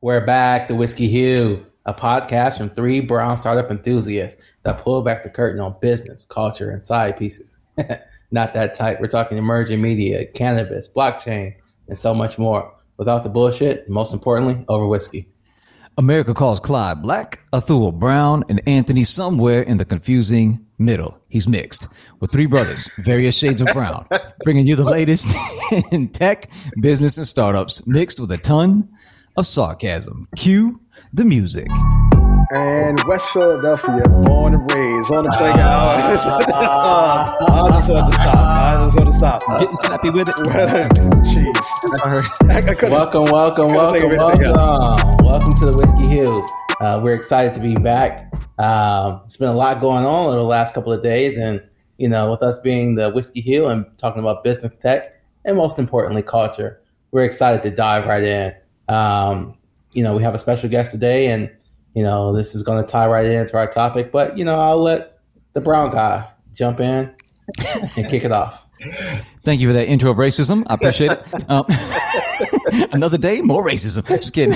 We're back, the Whiskey Hue, a podcast from three brown startup enthusiasts that pull back the curtain on business, culture, and side pieces. Not that type. We're talking emerging media, cannabis, blockchain, and so much more. Without the bullshit, most importantly, over whiskey. America calls Clyde black, Athul brown, and Anthony somewhere in the confusing middle. He's mixed with three brothers, various shades of brown, bringing you the latest in tech, business, and startups, mixed with a ton of sarcasm. Cue the music. And West Philadelphia, born and raised on the playground. I just want to stop. I just want to stop. Getting snappy with it. Jeez. I Welcome, welcome, welcome, think of anything welcome. Welcome to the Whiskey Hill. Uh, we're excited to be back. Um, it's been a lot going on over the last couple of days, and you know, with us being the Whiskey Hill and talking about business tech, and most importantly, culture, we're excited to dive right in. Um, you know, we have a special guest today, and you know, this is going to tie right into our topic. But you know, I'll let the brown guy jump in and kick it off. Thank you for that intro of racism. I appreciate it. Um, another day, more racism. Just kidding.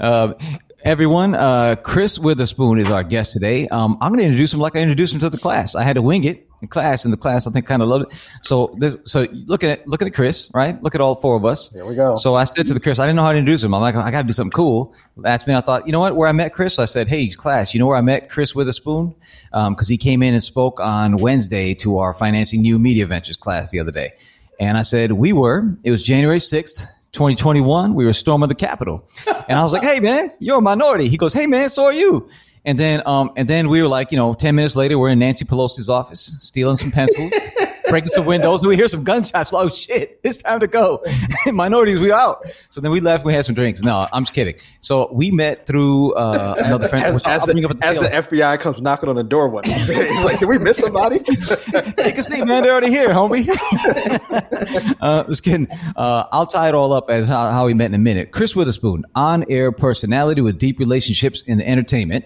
uh, everyone, uh, Chris Witherspoon is our guest today. Um, I'm going to introduce him like I introduced him to the class. I had to wing it in class, and the class I think kind of loved it. So, this, so looking at looking at Chris, right? Look at all four of us. There we go. So I said to the Chris, I didn't know how to introduce him. I'm like, I got to do something cool. Last minute, I thought, you know what? Where I met Chris, I said, Hey, class, you know where I met Chris Witherspoon? Um, cause he came in and spoke on Wednesday to our financing new media ventures class the other day. And I said, we were, it was January 6th, 2021. We were storming the Capitol. And I was like, Hey man, you're a minority. He goes, Hey man, so are you. And then, um, and then we were like, you know, 10 minutes later, we're in Nancy Pelosi's office, stealing some pencils, breaking some windows, and we hear some gunshots. Oh shit, it's time to go. Minorities, we out. So then we left, we had some drinks. No, I'm just kidding. So we met through, uh, another friend. As, as the, as the. FBI comes knocking on the door one day, he's like, "Did we miss somebody?" Take a seat, man. They're already here, homie. uh, just kidding. Uh, I'll tie it all up as how, how we met in a minute. Chris Witherspoon, on-air personality with deep relationships in the entertainment,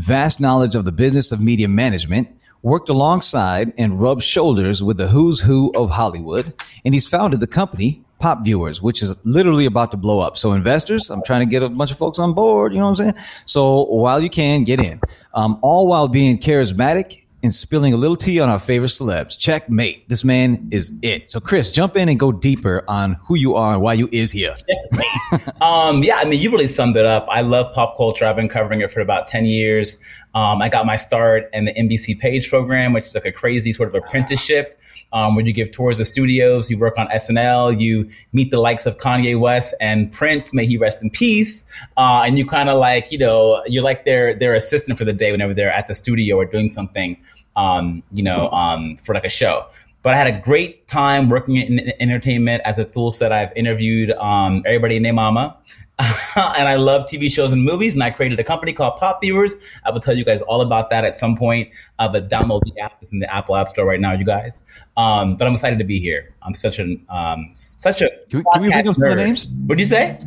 vast knowledge of the business of media management, worked alongside and rubbed shoulders with the who's who of Hollywood, and he's founded the company Pop Viewers, which is literally about to blow up. So investors, I'm trying to get a bunch of folks on board. You know what I'm saying? So while you can, get in. Um, all while being charismatic and spilling a little tea on our favorite celebs. Checkmate. This man is it. So Chris, jump in and go deeper on who you are and why you is here. Um, yeah, I mean, you really summed it up. I love pop culture. I've been covering it for about 10 years. Um, I got my start in the NBC Page program, which is like a crazy sort of apprenticeship um, where you give tours of studios, you work on SNL, you meet the likes of Kanye West and Prince, may he rest in peace. Uh, and you kind of like, you know, you're like their, their assistant for the day whenever they're at the studio or doing something, um, you know, um, for like a show but I had a great time working in, in entertainment. As a tool set, I've interviewed um, everybody named Mama. and I love TV shows and movies, and I created a company called Pop Viewers. I will tell you guys all about that at some point. Uh, but download the app; it's in the Apple App Store right now, you guys. Um, but I'm excited to be here. I'm such an um, such a. Can we- can we bring up some of the names? What'd you say?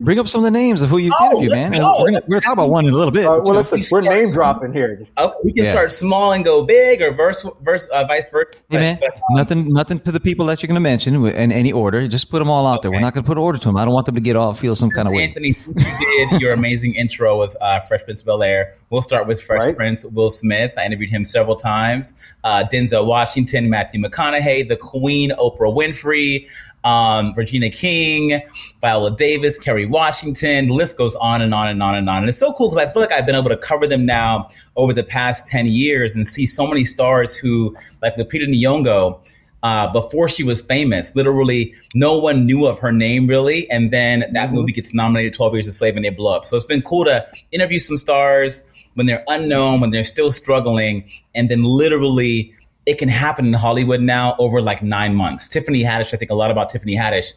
Bring up some of the names of who you Oh, interviewed, let's man. And go. we're gonna, we're gonna talk about one in a little bit. Uh, well, listen, we we're start- name dropping here. Okay, we can Yeah. start small and go big, or verse, verse, uh, vice versa. Hey man, But- but, nothing, nothing to the people that you're going to mention in any order. Just put them all out there. We're not going to put an order to them. I don't want them to get all feel some kind of way. Anthony, you did your amazing intro with uh, Fresh Prince of Bel Air. We'll start with Fresh Right. Prince Will Smith. I interviewed him several times. Uh, Denzel Washington, Matthew McConaughey, the Queen, Oprah Winfrey, um, Regina King, Viola Davis, Kerry Washington. The list goes on and on and on and on. And it's so cool because I feel like I've been able to cover them now over the past 10 years and see so many stars who, like Lupita Nyong'o, uh, before she was famous. Literally, no one knew of her name really. And then that movie gets nominated 12 Years a Slave and they blow up. So it's been cool to interview some stars when they're unknown, when they're still struggling. And then literally, it can happen in Hollywood now over like nine months. Tiffany Haddish, I think a lot about Tiffany Haddish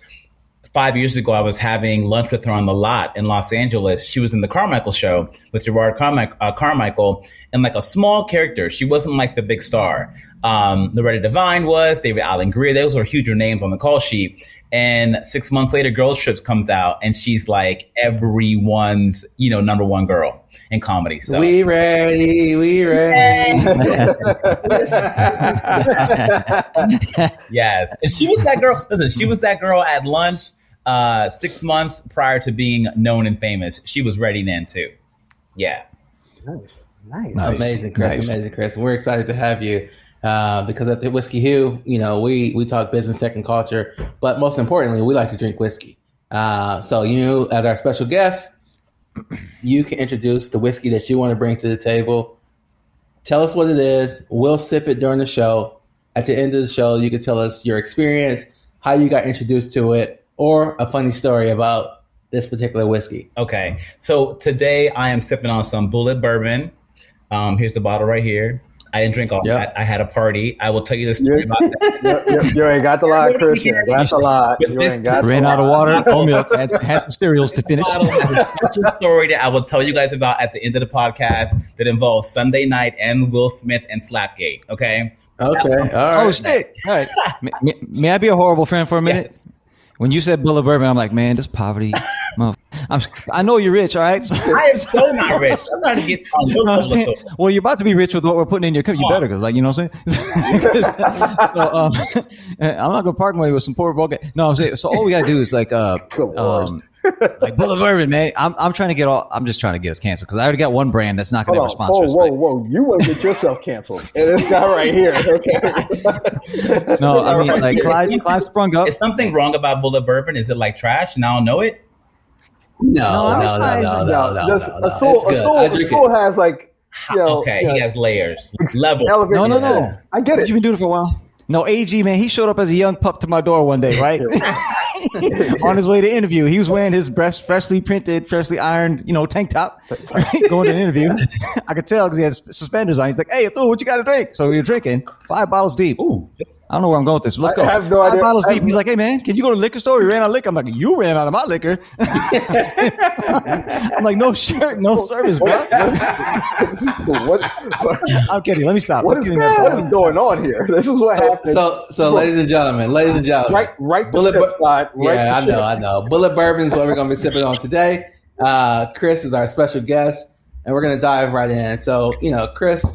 five years ago, I was having lunch with her on the lot in Los Angeles. She was in the Carmichael show with Jerrod Carmichael, uh, Carmichael and like a small character. She wasn't like the big star. Um, Loretta Devine was, David Alan Grier. Those were huger names on the call sheet. And six months later, Girls Trips comes out and she's like everyone's, you know, number one girl in comedy. So We ready, we ready. yes. And she was that girl. Listen, she was that girl at lunch. uh, six months prior to being known and famous. She was ready then too. Yeah. Nice. Nice. Nice. Amazing, Chris. Nice. Amazing, Chris. We're excited to have you uh, because at the Whiskey Hue, you know, we we talk business, tech, and culture, but most importantly, we like to drink whiskey. Uh, so you, as our special guest, you can introduce the whiskey that you want to bring to the table. Tell us what it is. We'll sip it during the show. At the end of the show, you can tell us your experience, how you got introduced to it, or a funny story about this particular whiskey. Okay. So today I am sipping on some Bulleit bourbon. Um, here's the bottle right here. I didn't drink all Yep. that. I had a party. I will tell you the story Yeah. about that. you, you, you ain't got the lot, Christian. That's a lot. You this- ain't got Ran the out of water, no milk, had, had some cereals to finish. bottle has a special story that I will tell you guys about at the end of the podcast that involves Sunday night and Will Smith and Slapgate. Okay. Okay. All oh, right. Oh shit! All right. May, may, may I be a horrible friend for a minute? Yes. When you said Bulleit Bourbon, I'm like, man, this poverty. Motherf- I'm, I know you're rich, all right. So, I am so not rich. I'm trying to get on you know what I'm saying? Well, you're about to be rich with what we're putting in your cup. You better, because, like, you know what I'm saying? so, um, I'm not gonna park money with some poor broke. No, I'm saying. So all we gotta do is like, uh, Good Lord. um, like Bulleit Bourbon, man. I'm, I'm trying to get all. I'm just trying to get us canceled because I already got one brand that's not gonna Hold ever sponsor Whoa, us. whoa, whoa. You want to get yourself canceled. And this guy right here. Okay. No, I mean, like Clyde, Clyde sprung up. Is something wrong about Bulleit Bourbon? Is it like trash and I don't know it? No, No, no, no, no, no, No, no, no, no, a no. stool, It's a good. stool, I a drink stool it. has like, you know, okay, you know, he has layers, level. elevated. No, no, no. Yeah, I get it. You've been doing it for a while. No, AG man, he showed up as a young pup to my door one day, right? On his way to interview, he was wearing his breast freshly printed, freshly ironed, you know, tank top, right? going to an interview. I could tell because he had suspenders on. He's like, "Hey, Abdul, what you got to drink?" So we were drinking five bottles deep. Ooh, I don't know where I'm going with this. But let's go. I go. have no five idea. bottles I deep. He's like, "Hey man, can you go to the liquor store?" We ran out of liquor. I'm like, "You ran out of my liquor." I'm like, "No shirt, no service, bro." what, what, I'm kidding. Let me stop. what Let's is, get into what is going on here? This is what So, happened. so, so, ladies and gentlemen, ladies and gentlemen, right, right. Bullet ship, bu- right yeah, I know. I know. Bulleit bourbon is what we're going to be sipping on today. Uh, Chris is our special guest, and we're going to dive right in. So, you know, Chris,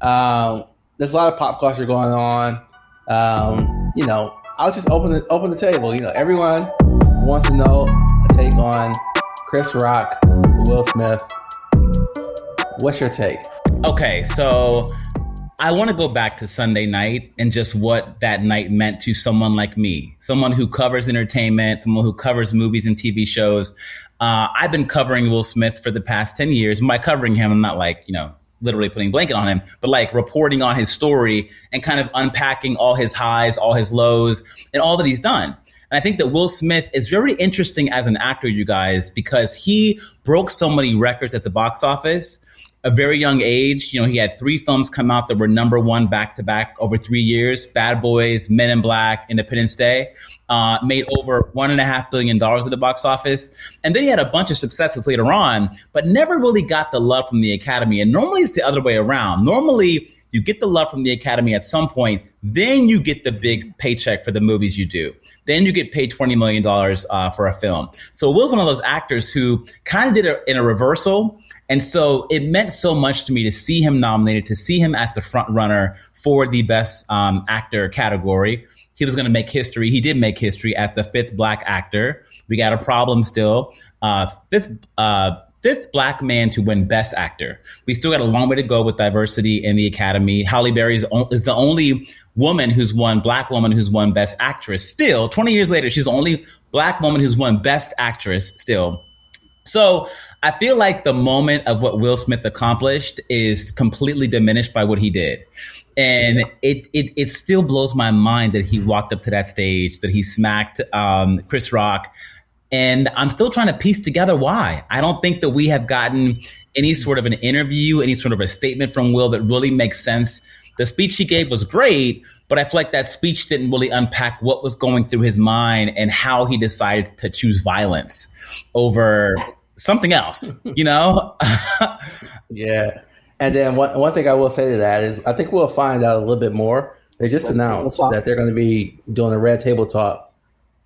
um, there's a lot of pop culture going on. Um, you know, I'll just open the open the table. You know, everyone wants to know a take on Chris Rock, Will Smith. What's your take? Okay, so I want to go back to Sunday night and just what that night meant to someone like me, someone who covers entertainment, someone who covers movies and TV shows. Uh, I've been covering Will Smith for the past 10 years. By covering him, I'm not like, you know, literally putting blanket on him, but like reporting on his story and kind of unpacking all his highs, all his lows, and all that he's done. And I think that Will Smith is very interesting as an actor, you guys, because he broke so many records at the box office. A very young age, you know, he had three films come out that were number one back to back over three years: Bad Boys, Men in Black, Independence Day. Uh, made over one and a half billion dollars at the box office, and then he had a bunch of successes later on, but never really got the love from the Academy. And normally it's the other way around. Normally you get the love from the Academy at some point, then you get the big paycheck for the movies you do. Then you get paid $20 million uh, for a film. So Will's one of those actors who kind of did it in a reversal. And so it meant so much to me to see him nominated, to see him as the front runner for the best um, actor category. He was going to make history. He did make history as the fifth black actor. We got a problem still. Uh, fifth, uh, fifth black man to win Best Actor. We still got a long way to go with diversity in the Academy. Halle Berry is, is the only woman who's won, black woman who's won Best Actress. Still, 20 years later, she's the only black woman who's won Best Actress still. So I feel like the moment of what Will Smith accomplished is completely diminished by what he did. And it, it, it still blows my mind that he walked up to that stage, that he smacked um, Chris Rock. And I'm still trying to piece together why. I don't think that we have gotten any sort of an interview, any sort of a statement from Will that really makes sense. The speech he gave was great, but I feel like that speech didn't really unpack what was going through his mind and how he decided to choose violence over something else, you know? Yeah. And then one, one thing I will say to that is I think we'll find out a little bit more. They just announced talk. that they're going to be doing a red table talk.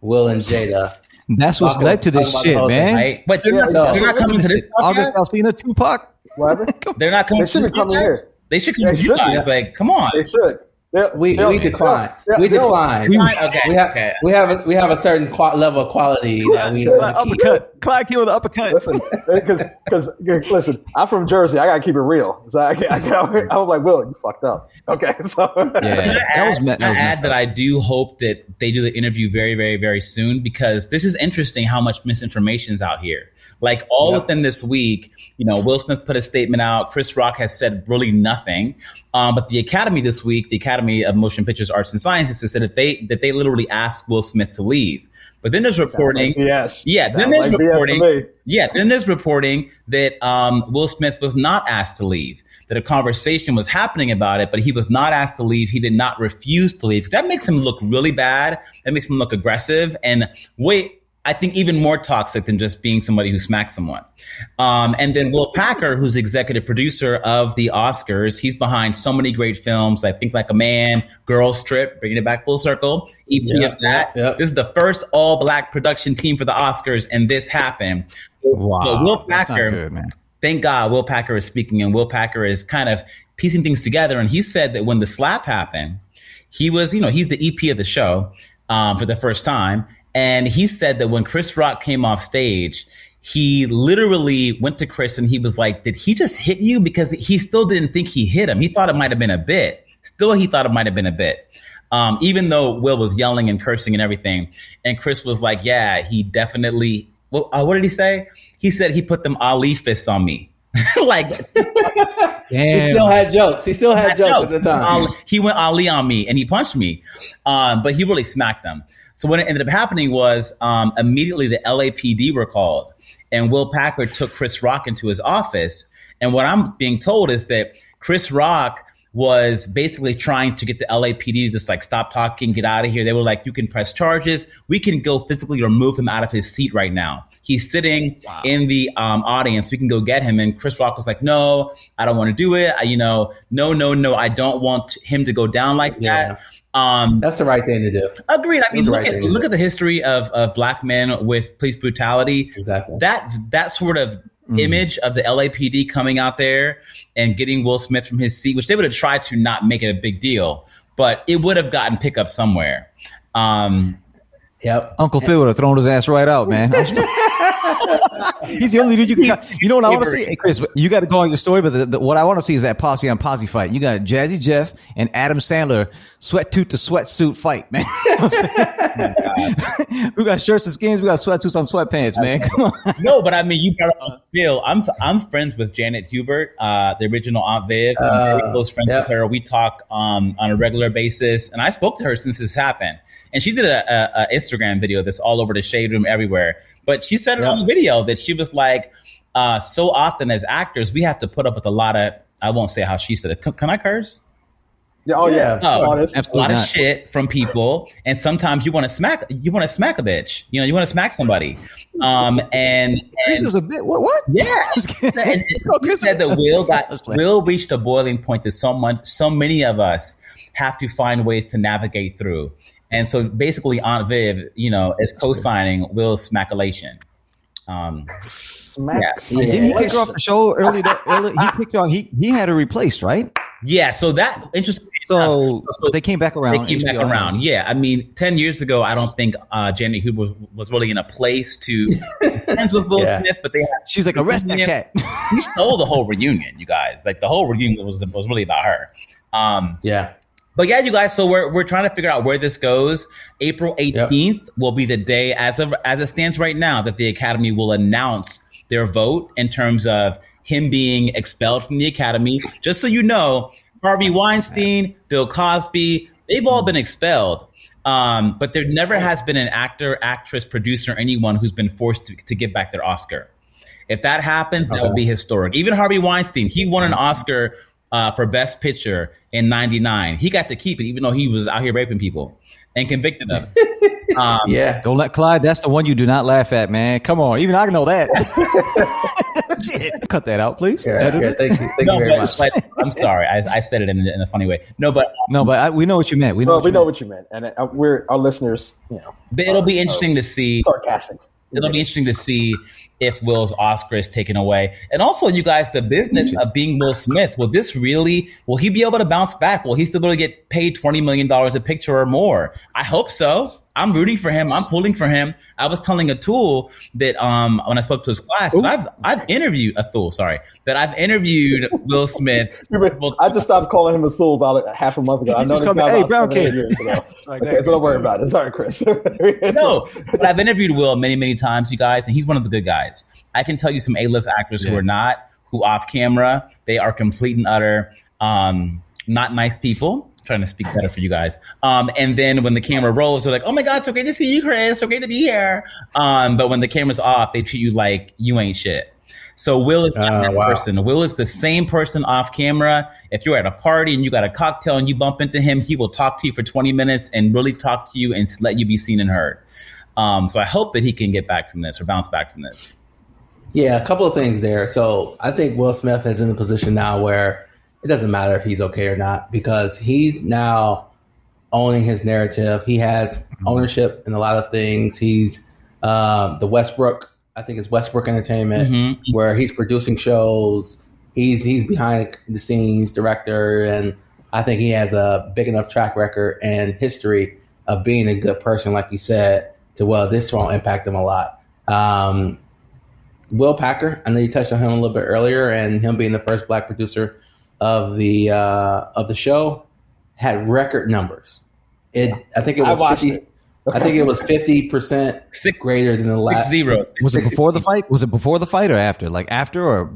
Will and Jada. That's what's led to this shit, the whole thing, man. right? But they're, Yeah, not, so- they're not coming to this August podcast. Alsina, Tupac. Whatever. They're not coming They to should this be coming podcast? here. They should come They to you guys. yeah. Like, come on. They should. They'll- We they'll- we decline. they'll- We they'll- decline. We- Okay, We have okay. we have a, we have a certain qua- level of quality that we. Clyde, uppercut. Clyde came with an uppercut. Listen, eh, because because eh, listen, I'm from Jersey. I gotta keep it real. So I, I, I, I was like, Will, you fucked up. Okay, so Yeah, Can I that was add, that I was add that. I do hope that they do the interview very, very, very soon because this is interesting how much misinformation is out here. Like all Yep. within this week, you know, Will Smith put a statement out. Chris Rock has said really nothing. Um, but the Academy this week, the Academy of Motion Pictures Arts and Sciences, has said that they that they literally asked Will Smith to leave. But then there's reporting. yes, Yeah, then there's like reporting. Yeah, then there's reporting that um, Will Smith was not asked to leave. That a conversation was happening about it, but he was not asked to leave. He did not refuse to leave. That makes him look really bad. That makes him look aggressive and wait. I think even more toxic than just being somebody who smacks someone. Um, and then Will Packer, who's executive producer of the Oscars, he's behind so many great films like Think Like a Man, Girls Trip, bringing it back full circle, EP Yep, of that. yep, yep. This is the first all black production team for the Oscars, and this happened. Wow, So Will Packer, good, man. thank God Will Packer is speaking, and Will Packer is kind of piecing things together. And he said that when the slap happened, he was, you know, he's the EP of the show um, for the first time. And he said that when Chris Rock came off stage, he literally went to Chris and he was like, Did he just hit you? Because he still didn't think he hit him. He thought it might have been a bit. Still, he thought it might have been a bit. Um, even though Will was yelling and cursing and everything. And Chris was like, Yeah, he definitely. Well, uh, what did he say? He said he put them Ali fists on me. like He still had jokes. He still had jokes at the time. Ali- he went Ali on me and he punched me, um, but he really smacked them. So what ended up happening was um, immediately the LAPD were called, and Will Packer took Chris Rock into his office. And what I'm being told is that Chris Rock was basically trying to get the LAPD to just like stop talking, get out of here. They were like, "You can press charges. We can go physically remove him out of his seat right now. He's sitting in the um, audience. We can go get him." And Chris Rock was like, "No, I don't want to do it. I, you know, no, no, no. I don't want him to go down like Yeah. that." Um, That's the right thing to do. agreed. I mean, look right at look at the history of of black men with police brutality Exactly. that that sort of Mm-hmm. image of the LAPD coming out there and getting Will Smith from his seat, which they would have tried to not make it a big deal, but it would have gotten pickup somewhere. Um, Yep. Uncle Phil would have thrown his ass right out, man. He's the only dude you can. Cut. You know what I want to see, hey, Chris? You got to go on your story, but the, the, what I want to see is that posse on posse fight. You got Jazzy Jeff and Adam Sandler sweat tooth to sweatsuit fight, man. we got shirts and skins. We got sweatsuits on sweatpants, man. Come on. no, but I mean, you brought up Phil. I'm I'm friends with Janet Hubert, uh, the original Aunt Viv. I'm Uh, very close friends yep. with her. We talk um, on a regular basis, and I spoke to her since this happened. And she did a, a, a Instagram video that's all over the shade room everywhere. But she said it on the video that she was like, uh, so often as actors, we have to put up with a lot of. I won't say how she said it. Can, can I curse? Yeah, oh yeah, Yeah, Oh, a Absolutely lot of shit from people, and sometimes you want to smack. You want to smack a bitch. You know, you want to smack somebody. Um, and, Chris is a bit. What? what? yeah, Just kidding. and, and No, he Chris- said that Will got Let's. Will reached a boiling point that so much, so many of us have to find ways to navigate through. And so basically, Aunt Viv, you know, is co-signing Will's smackulation. Um, Smack. yeah. Didn't he kick her off the show early? That, early he kicked her off. He he had her replaced, right? yeah, so that interesting. So So they came back around. They came back HBO. around. Yeah, I mean, ten years ago, I don't think uh, Janet Hubert was really in a place to be friends with Will Yeah. Smith, but they She's like, arrest that cat. he stole the whole reunion. You guys, like the whole reunion was was really about her. Um, Yeah. But yeah, you guys. So we're we're trying to figure out where this goes. April eighteenth will be the day, as of as it stands right now, that the Academy will announce their vote in terms of him being expelled from the Academy. Just so you know, Harvey Weinstein, Bill Cosby, they've all been expelled. Um, but there never has been an actor, actress, producer, anyone who's been forced to, to give back their Oscar. If that happens, that would be historic. Even Harvey Weinstein, he won an Oscar uh, for Best Picture in '99. He got to keep it, even though he was out here raping people and convicted of. it. Um, Yeah. Don't let Clyde. That's the one you do not laugh at, man. Come on, even I know that. Shit. Cut that out, please. Yeah, yeah, thank you. Thank no, you very but, much. but I'm sorry, I, I said it in, in a funny way. No, but No, but I, we know what you meant. We know. Well, what we you know meant. what you meant, and uh, we're our listeners. You know, but it'll be interesting to see. sarcastic. It'll be interesting to see if Will's Oscar is taken away. And also, you guys, the business of being Will Smith, will this really, will he be able to bounce back? Will he still be able to get paid $20 million a picture or more? I hope so. I'm rooting for him. I'm pulling for him. I was telling Atul that um, when I spoke to his class, I've I've interviewed Atul, sorry, that I've interviewed Will Smith. I just stopped calling him a Atul about half a month ago. I know just called me, this hey, guy Brown about seven, Kid. eight years Okay, so don't worry about it. Sorry, Chris. no, but I've interviewed Will many, many times, you guys, and he's one of the good guys. I can tell you some A-list actors who are not, who off camera, they are complete and utter, um, not nice people. Trying to speak better for you guys. Um, and then when the camera rolls, they're like, "Oh my god, so great to see you, Chris. So great to be here." Um, but when the camera's off, they treat you like you ain't shit. So Will is not Oh, that wow. person. Will is the same person off camera. If you're at a party and you got a cocktail and you bump into him, he will talk to you for 20 minutes and really talk to you and let you be seen and heard. Um, so I hope that he can get back from this or bounce back from this. Yeah, a couple of things there. So I think Will Smith is in a position now where it doesn't matter if he's okay or not because he's now owning his narrative. He has ownership in a lot of things. He's um, the Westbrook, I think it's Westbrook Entertainment, Mhm. where he's producing shows. He's he's behind the scenes director, and I think he has a big enough track record and history of being a good person, like you said, to well, this won't impact him a lot. Um, Will Packer, I know you touched on him a little bit earlier, and him being the first black producer of the uh, of the show had record numbers. It, I think it was watched fifty. it. I think it was fifty percent Six, greater than the six last. zeros. Was it 60 before the fight? Was it before the fight or after? Like after or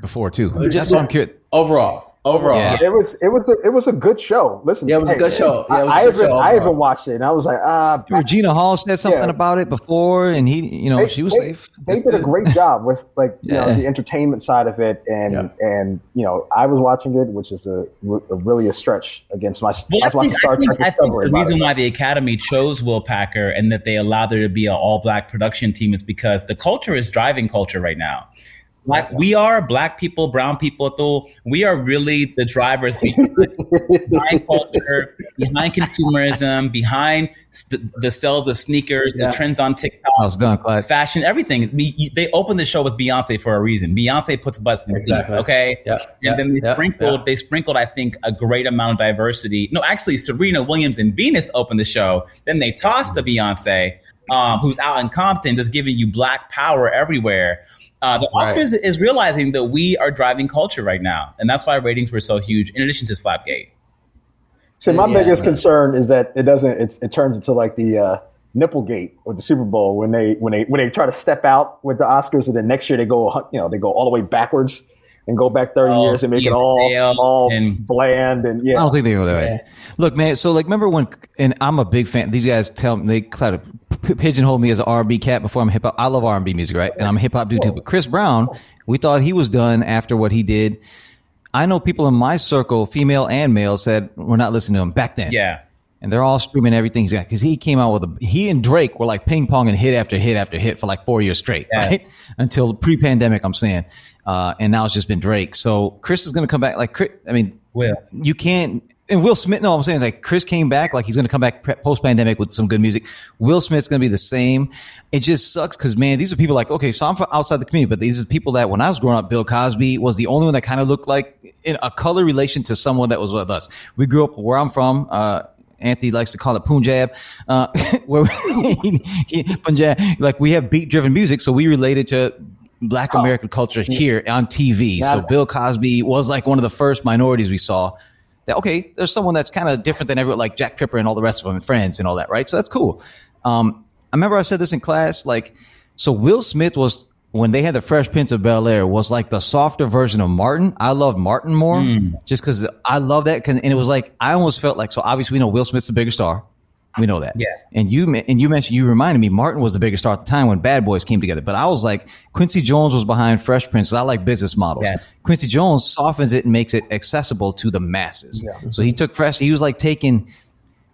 before too? just- That's what I'm curious. overall. Overall, Yeah. It was it was a it was a good show. Listen, Yeah, it was a good show. Yeah, it was a I, I good even show I overall. even watched it and I was like, ah, Regina Hall said something Yeah. about it before, and he, you know, they, she was they, safe. They That's did a great job with like you know the entertainment side of it, and Yeah. and you know I was watching it, which is a, a really a stretch against my. Well, I I was watching think, Star I, think, Trek I think Discovery. the reason it. why the Academy chose Will Packer and that they allowed there to be an all black production team is because the culture is driving culture right now. Black, we are black people, brown people. Though we are really the drivers behind, behind culture, behind consumerism, behind st- the sales of sneakers, Yeah. the trends on TikTok, I was done, Clyde. fashion, everything. Me- you- They opened the show with Beyonce for a reason. Beyonce puts butts in seats, okay? Yep, And yep, then they yep, sprinkled, yep. they sprinkled, I think, a great amount of diversity. No, actually, Serena Williams and Venus opened the show. Then they tossed to Beyonce, um, who's out in Compton, just giving you black power everywhere. Uh, the Right. Oscars is realizing that we are driving culture right now, and that's why ratings were so huge. In addition to Slapgate, So my Yeah, biggest man. concern is that it doesn't. It, it turns into like the uh, Nipplegate or the Super Bowl when they when they when they try to step out with the Oscars and then next year they go you know they go all the way backwards and go back thirty Oh, years and make it all all and- bland and yeah. I don't think they go that way. Look, man. So, like, remember when? And I'm a big fan. These guys tell me they try to p- pigeonhole me as an R&B cat before I'm hip hop. I love R&B music, right? And I'm a hip hop dude too. But Chris Brown, we thought he was done after what he did. I know people in my circle, female and male, said we're not listening to him back then. yeah, and they're all streaming everything he's got because he came out with a he and Drake were like ping ponging hit after hit after hit for like four years straight, Yes. right? Until pre-pandemic, I'm saying, uh, and now it's just been Drake. So Chris is going to come back. Like, Chris- I mean, well, you can't. And Will Smith, no, I'm saying is like Chris came back, like he's going to come back post pandemic with some good music. Will Smith's going to be the same. It just sucks because man, these are people like okay, so I'm from outside the community, but these are people that when I was growing up, Bill Cosby was the only one that kind of looked like in a color relation to someone that was with us. We grew up where I'm from. Uh, Anthony likes to call it Punjab, uh, where he, he, Punjab, like we have beat driven music, so we related to Black American culture here on TV. Yeah. So Bill Cosby was like one of the first minorities we saw. That okay, there's someone that's kind of different than everyone, like Jack Tripper and all the rest of them, and Friends and all that, right? So that's cool. Um, I remember I said this in class, like, so Will Smith was when they had the Fresh Prince of Bel Air was like the softer version of Martin. I love Martin more, just because I love that, and it was like I almost felt like so. Obviously, we know Will Smith's the bigger star. We know that. Yeah. And you and you mentioned you reminded me Martin was the biggest star at the time when Bad Boys came together. But I was like Quincy Jones was behind Fresh Prince. I like business models. Yeah. Quincy Jones softens it and makes it accessible to the masses. So he took Fresh. He was like taking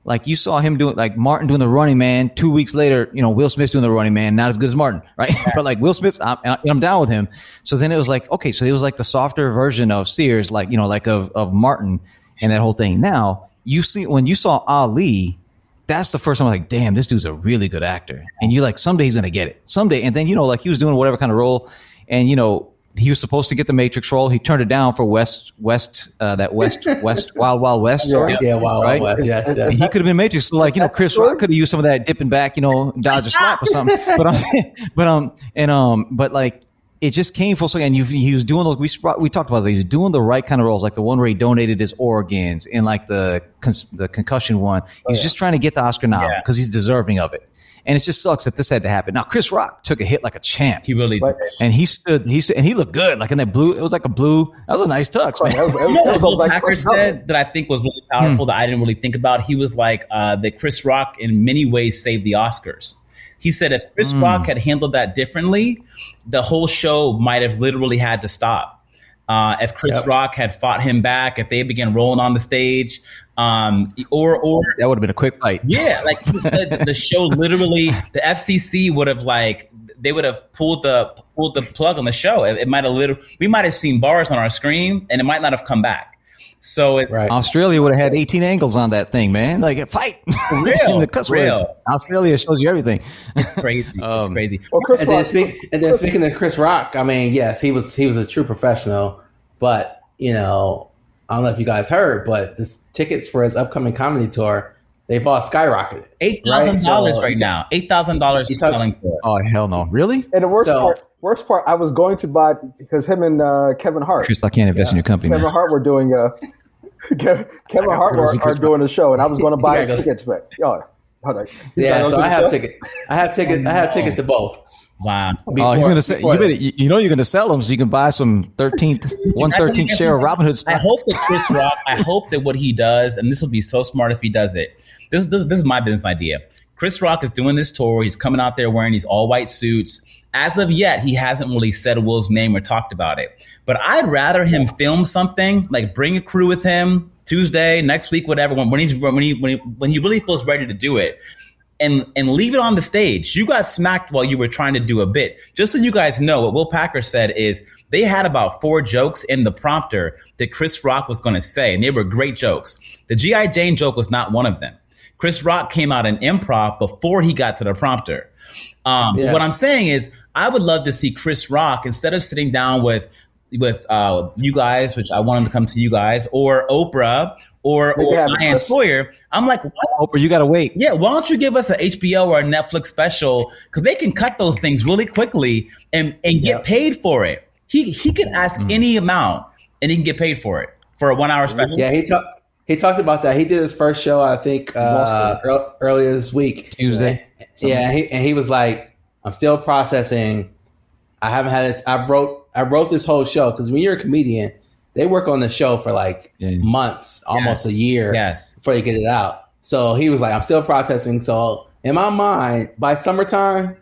like you saw him doing like Martin doing the Running Man. Two weeks later, you know Will Smith's doing the Running Man, not as good as Martin, right? but like Will Smith's, I'm, I'm down with him. So then it was like okay, so it was like the softer version of Sears, like you know, like of of Martin and that whole thing. Now you see when you saw Ali, that's the first time I'm like, damn, this dude's a really good actor. And you're like, someday he's gonna get it. Someday. And then, you know, like he was doing whatever kind of role. And, you know, he was supposed to get the Matrix role. He turned it down for West, West, uh, that West, West, Wild, Wild West. Yeah. Yeah, Wild Right? Wild West. Yes, yes. he could have been Matrix. So like, you know, Chris Rock could have used some of that dipping back, you know, dodge a slap or something. But um, but um, and um, but like, it just came full circle. And you, he was doing those. We we talked about this. He was doing the right kind of roles, like the one where he donated his organs, and like the cons- the concussion one. He's just trying to get the Oscar nom Yeah. because he's deserving of it. And it just sucks that this had to happen. Now, Chris Rock took a hit like a champ. He really did. and he stood, he stood, and he looked good, like in that blue. It was like a blue. That was a nice tux, man. that was- You know that what was like Packer said that I think was really powerful that I didn't really think about? He was like uh, that Chris Rock in many ways saved the Oscars. He said if Chris Rock had handled that differently, the whole show might have literally had to stop. Uh, if Chris Yep. Rock had fought him back, if they began rolling on the stage, um, or or That would have been a quick fight. yeah, like he said, the show literally, the FCC would have like they would have pulled the pulled the plug on the show. It, it might have literally, we might have seen bars on our screen, and it might not have come back. So it, Right. Australia would have had 18 angles on that thing, man. Like fight. real, the cuss real. words. Australia shows you everything. it's crazy. it's Um, crazy. Well, Chris And then, speak, and then speaking of Chris Rock, I mean, yes, he was he was a true professional, but you know, I don't know if you guys heard, but the tickets for his upcoming comedy tour, they've all skyrocketed. Eight thousand dollars So- right now. Eight thousand dollars You talk- selling for. it. Oh hell no! Really, and the worst So- part, worst part, I was going to buy because him and uh, Kevin Hart, Chris, I can't invest in your company. Kevin Man. Hart were doing uh, Kev- Kevin Hart go were, see are doing a show, and I was going to buy You gotta tickets, but yo, hold on. Yeah, so I have tickets. I have tickets. I have tickets to both. Wow. Oh, he's gonna say you better. You you know you're gonna sell them so you can buy some 13th, one thirteenth share of Robinhood I hope that Chris Rock. I hope that what he does, and this will be so smart if he does it. This this, this is my business idea. Chris Rock is doing this tour. He's coming out there wearing these all white suits. As of yet, he hasn't really said Will's name or talked about it. But I'd rather him film something, like bring a crew with him Tuesday, next week, whatever. When, when he's when he when he when he really feels ready to do it, and and leave it on the stage. You got smacked while you were trying to do a bit. Just so you guys know, what Will Packer said is they had about four jokes in the prompter that Chris Rock was going to say, and they were great jokes. The GI Jane joke was not one of them. Chris Rock came out in improv before he got to the prompter. Um, Yeah. What I'm saying is, I would love to see Chris Rock instead of sitting down with with uh, you guys, which I want him to come to you guys, or Oprah, or, or can Diane Sawyer. I'm like, why Oprah, you gotta wait. yeah, why don't you give us an HBO or a Netflix special? Because they can cut those things really quickly and, and get Yep. paid for it. He he can ask any amount and he can get paid for it for a one hour special. Yeah, he talked. He talked about that. He did his first show, I think, uh, ear- earlier this week, Tuesday. Yeah, he, and he was like, "I'm still processing. I haven't had it. I wrote. I wrote this whole show because when you're a comedian, they work on the show for like Yeah. months, almost Yes. a year, Yes. before you get it out. So he was like, "I'm still processing." So in my mind, by summertime,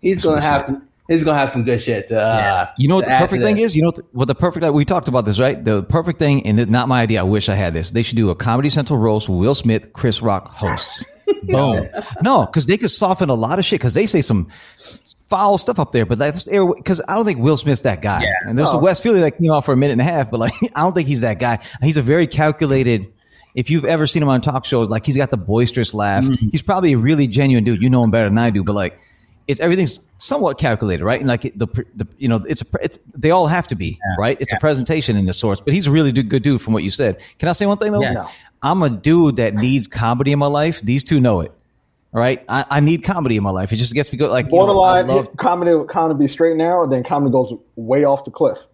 he's gonna have some. He's gonna have some good shit to. Uh, You know what the perfect thing this. is? You know what the, what the perfect we talked about this, right? The perfect thing, and it's not my idea. I wish I had this. They should do a Comedy Central roast. Will Smith, Chris Rock hosts. Boom. No, because they could soften a lot of shit. Because they say some foul stuff up there, but that's because I don't think Will Smith's that guy. Yeah. And there's a West Philly that came out for a minute and a half, but like I don't think he's that guy. He's a very calculated. If you've ever seen him on talk shows, like he's got the boisterous laugh. He's probably a really genuine dude. You know him better than I do, but like it's everything's somewhat calculated, right? And like the, the you know it's a it's they all have to be right. It's a presentation in the source, but he's a really do- good dude from what you said. Can I say one thing though? Yeah. No. I'm a dude that needs comedy in my life. These two know it. All right, I, I need comedy in my life. It just gets me go like you know, I Borderline love- hit comedy, comedy be straight now, then comedy goes way off the cliff.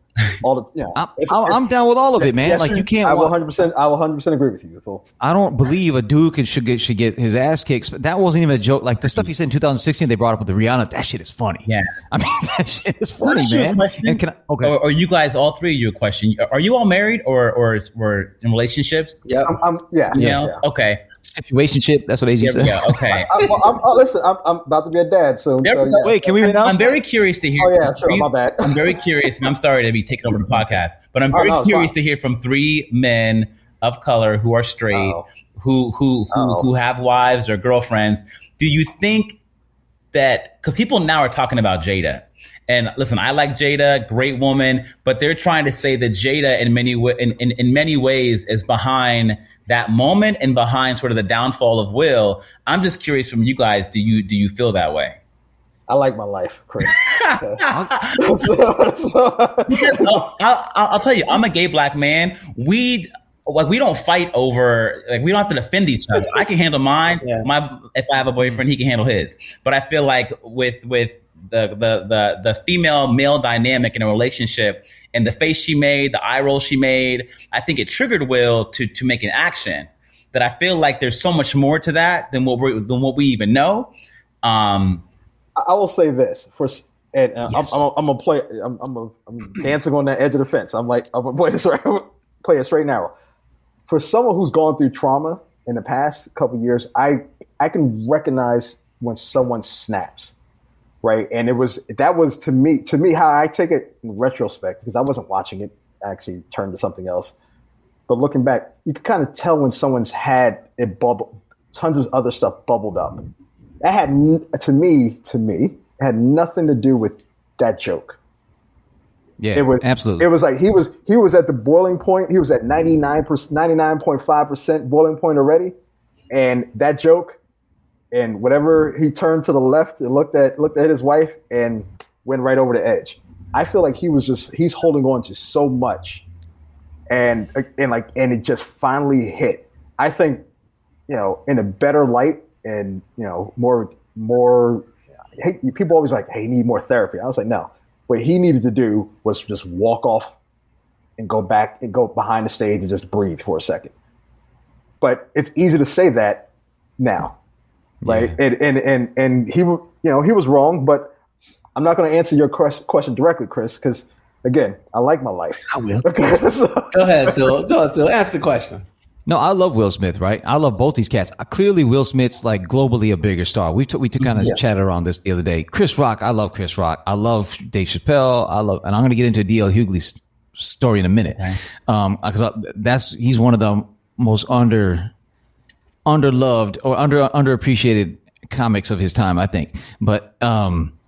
All the, you know, I'm, it's- I'm, it's- I'm down with all of it, man. yes, like you can't. I will 100. percent I will 100 percent agree with you. Fool. I don't believe a dude could should get should get his ass kicked. But that wasn't even a joke. Like the stuff he said in 2016, they brought up with the Rihanna. That shit is funny. Yeah. I mean that shit is funny, ask you a man. question? And can I, okay, Or, or you guys, all three of you, a question. Are you all married or or or in relationships? Yep. I'm, I'm yeah. Anything yeah, else? yeah. Okay. situationship. That's what AG There said. we go. Okay. I, well, I'm, oh, listen, I'm, I'm about to be a dad soon. There So, yeah. Wait, can we I'm. I'm very curious to hear. Oh, yeah, sure, three- my bad. I'm very curious, and I'm sorry to be taking over the podcast, but I'm Oh, very no, curious to hear from three men of color who are straight, Oh. who who who, Oh. who have wives or girlfriends. Do you think that because people now are talking about Jada? And listen, I like Jada, great woman, but they're trying to say that Jada in many in, in, in many ways is behind that moment and behind sort of the downfall of Will. I'm just curious from you guys, do you do you feel that way? I like my life, Chris. because, oh, I'll, I'll, tell you, I'm a gay black man. We like we don't fight over like we don't have to defend each other. I can handle mine. Yeah. My if I have a boyfriend, he can handle his. But I feel like with with the the the the female male dynamic in a relationship and the face she made, the eye roll she made, I think it triggered Will to to make an action. That I feel like there's so much more to that than what we than what we even know. Um, I will say this for and uh, yes. I'm, I'm, I'm, gonna play. I'm, I'm, a, I'm dancing on that edge of the fence. I'm like I'm gonna play this right, play it straight now. For someone who's gone through trauma in the past couple years, I I can recognize when someone snaps, right? And it was that was to me to me how I take it in retrospect because I wasn't watching it. I actually turned to something else. But looking back, you can kind of tell when someone's had it bubble, tons of other stuff bubbled up. That had to me to me had nothing to do with that joke. Yeah, it was absolutely. It was like he was he was at the boiling point. He was at 99 99.5 percent boiling point already, and that joke, and whatever he turned to the left and looked at looked at his wife and went right over the edge. I feel like he was just he's holding on to so much, and and like and it just finally hit. I think, you know, in a better light and you know more more hey, people always like, hey, you need more therapy. I was like, no. What he needed to do was just walk off and go back and go behind the stage and just breathe for a second. But it's easy to say that now, right? Yeah. And, and and and he, you know, he was wrong. But I'm not going to answer your question directly, Chris, because again, I like my life. I will. Okay, so. Go ahead, Phil. Go ahead, Phil. Ask the question. No, I love Will Smith, right? I love both these cats. Uh, clearly, Will Smith's like globally a bigger star. We took we took kind of yeah. chatted around this the other day. Chris Rock, I love Chris Rock. I love Dave Chappelle. I love, and I'm going to get into DL Hughley's story in a minute. Um, because that's he's one of the most under underloved or under underappreciated comics of his time, I think. But um,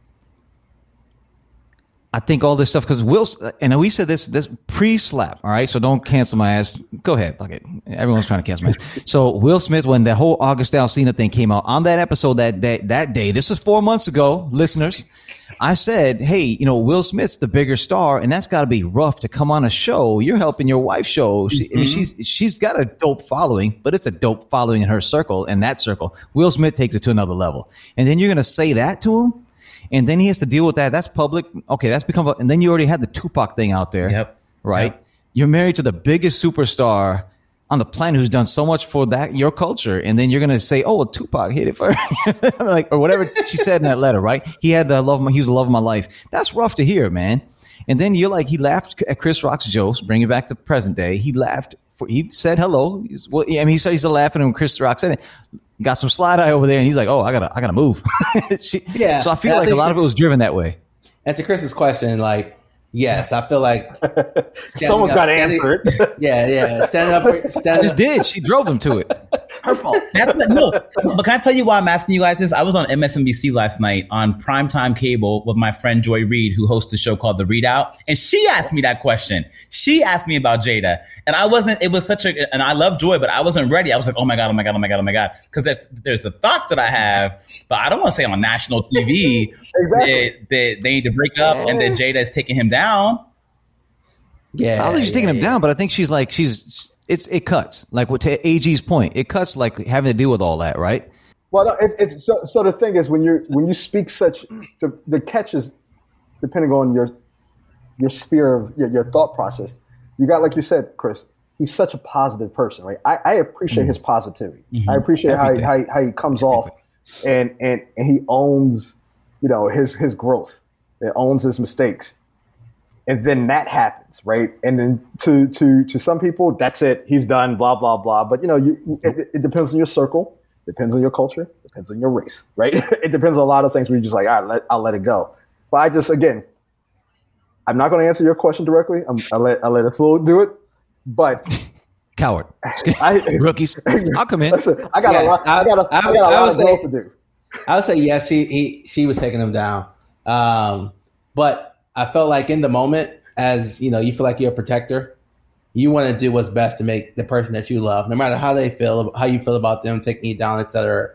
I think all this stuff because Will and we said this this pre slap. All right, so don't cancel my ass. Go ahead, fuck it. Everyone's trying to cancel my ass. So Will Smith, when the whole August Alsina thing came out on that episode that that that day, this was four months ago, listeners. I said, hey, you know, Will Smith's the bigger star, and that's got to be rough to come on a show. You're helping your wife show. She, mm-hmm. I mean, mm-hmm. she's she's got a dope following, but it's a dope following in her circle and that circle. Will Smith takes it to another level, and then you're gonna say that to him and then he has to deal with that. That's public. Okay, that's become. And then you already had the Tupac thing out there. Yep. Right. Yep. You're married to the biggest superstar on the planet who's done so much for that your culture, and then you're gonna say, "Oh, well, Tupac hit it for," like or whatever she said in that letter, right? He had the love. Of my, he was the love of my life. That's rough to hear, man. And then you're like, he laughed at Chris Rock's jokes, bring it back to present day. He laughed. For, he said hello. He's, well, I mean, he said he's laughing when Chris Rock said it got some slide eye over there, and he's like, "Oh, I gotta, I gotta move." she, yeah. So I feel like a lot of it was driven that way. And to Chris's question, like Yes, I feel like someone's got to answer it. Yeah, yeah. Standing up. Stand I just did. She drove him to it. Her fault. That's, no, but can I tell you why I'm asking you guys this? I was on MSNBC last night on primetime cable with my friend Joy Reid, who hosts a show called The ReidOut, and she asked me that question. She asked me about Jada, and I wasn't. It was such a, and I love Joy, but I wasn't ready. I was like, oh my god, oh my god, oh my god, oh my god, because there's, there's the thoughts that I have, but I don't want to say on national TV exactly. that, that they need to break up and that Jada is taking him down down. Yeah, I don't think she's yeah, taking him yeah. down, but I think she's like she's it's it cuts like what to AG's point. It cuts like having to deal with all that, right? Well, it, it's so, so. The thing is, when you when you speak such the, the catch is depending on your your sphere of your, your, thought process. You got like you said, Chris. He's such a positive person, right? I, I appreciate mm-hmm. his positivity. Mm-hmm. I appreciate how he, how he, how he comes Everything. off, and and and he owns, you know, his his growth. It owns his mistakes and then that happens, right? And then to to to some people, that's it. He's done. Blah blah blah. But you know, you it, it depends on your circle, depends on your culture, depends on your race, right? it depends on a lot of things. Where you're just like, all right, let, I'll let it go. But I just again, I'm not going to answer your question directly. I'm, I'll let I'll let Phil do it. But coward, I, rookies, I'll come in. Listen, I got yes, a lot. I, I got a, I, I got a lot of growth to do. I would say yes. He, he she was taking him down, um, but I felt like in the moment, as you know, you feel like you're a protector. you want to do what's best to make the person that you love, no matter how they feel, how you feel about them taking you down, etc.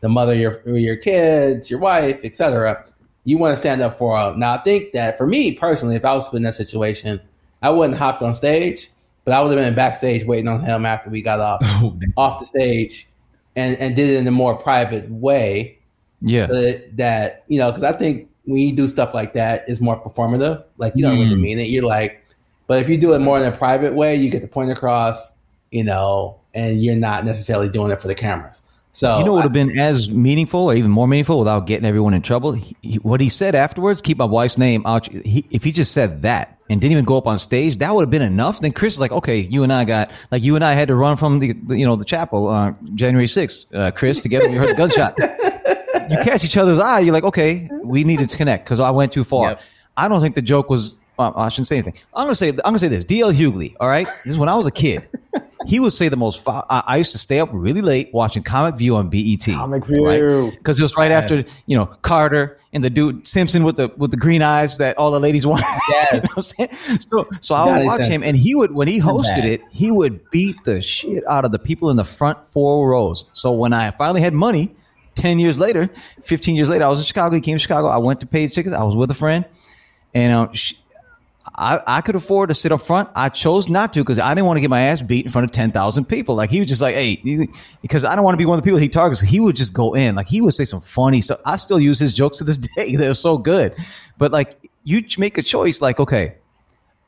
The mother, your your kids, your wife, etc. You want to stand up for them. Now, I think that for me personally, if I was in that situation, I wouldn't hopped on stage, but I would have been backstage waiting on him after we got off Oh, off the stage, and and did it in a more private way Yeah. so that, that you know, because I think when you do stuff like that, it's more performative. Like you don't really Mm. mean it. You're like, but if you do it more in a private way, you get the point across, you know, and you're not necessarily doing it for the cameras. So You know what would have been as meaningful or even more meaningful without getting everyone in trouble? He, he- what he said afterwards, keep my wife's name out. He, if he just said that and didn't even go up on stage, that would have been enough. Then Chris is like, okay, you and I got, like you and I had to run from the, the you know, the chapel, uh, January 6th, uh, Chris, together. We heard the gunshot. you catch each other's eye. You're like, okay, we needed to connect because I went too far. Yep. I don't think the joke was, uh, I shouldn't say anything. I'm going to say, I'm to say this. DL Hughley. All right. This is when I was a kid he would say the most. Fo- I, I used to stay up really late watching Comic View on BET. Comic View. because it was right after you know Carter and the dude Simpson with the with the green eyes that all the ladies want. Yes. you know I'm saying? So so I would watch him, and he would when he hosted it, he would beat the shit out of the people in the front four rows. So when I finally had money. 10 years later, 15 years later, I was in Chicago. He came to Chicago. I went to paid tickets. I was with a friend. And um, sh I, I could afford to sit up front. I chose not to because I didn't want to get my ass beat in front of 10,000 people. Like he was just like, hey, because I don't want to be one of the people he targets. He would just go in. Like he would say some funny stuff. I still use his jokes to this day. They're so good. But like you make a choice like, okay,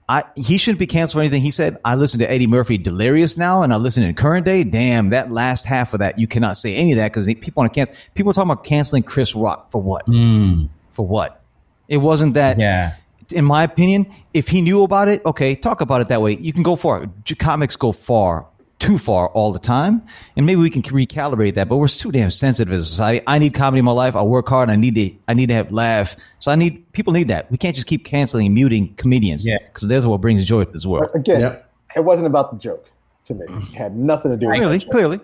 I, he shouldn't be canceled for anything he said. I listen to Eddie Murphy Delirious now, and I listen to Current Day. Damn, that last half of that, you cannot say any of that because people want to cancel. People are talking about canceling Chris Rock for what? Hmm. For what? It wasn't that. Yeah. In my opinion, if he knew about it, okay, talk about it that way. You can go far. Comics go far, too far all the time, and maybe we can recalibrate that. But we're too damn sensitive as a society. I need comedy in my life. I work hard. I need to. I need to have laugh. So I need people need that. We can't just keep canceling and muting comedians. Yeah. because there's what brings joy to this world. Uh, again, Yep. it wasn't about the joke to me. It had nothing to do with Clearly, the clearly.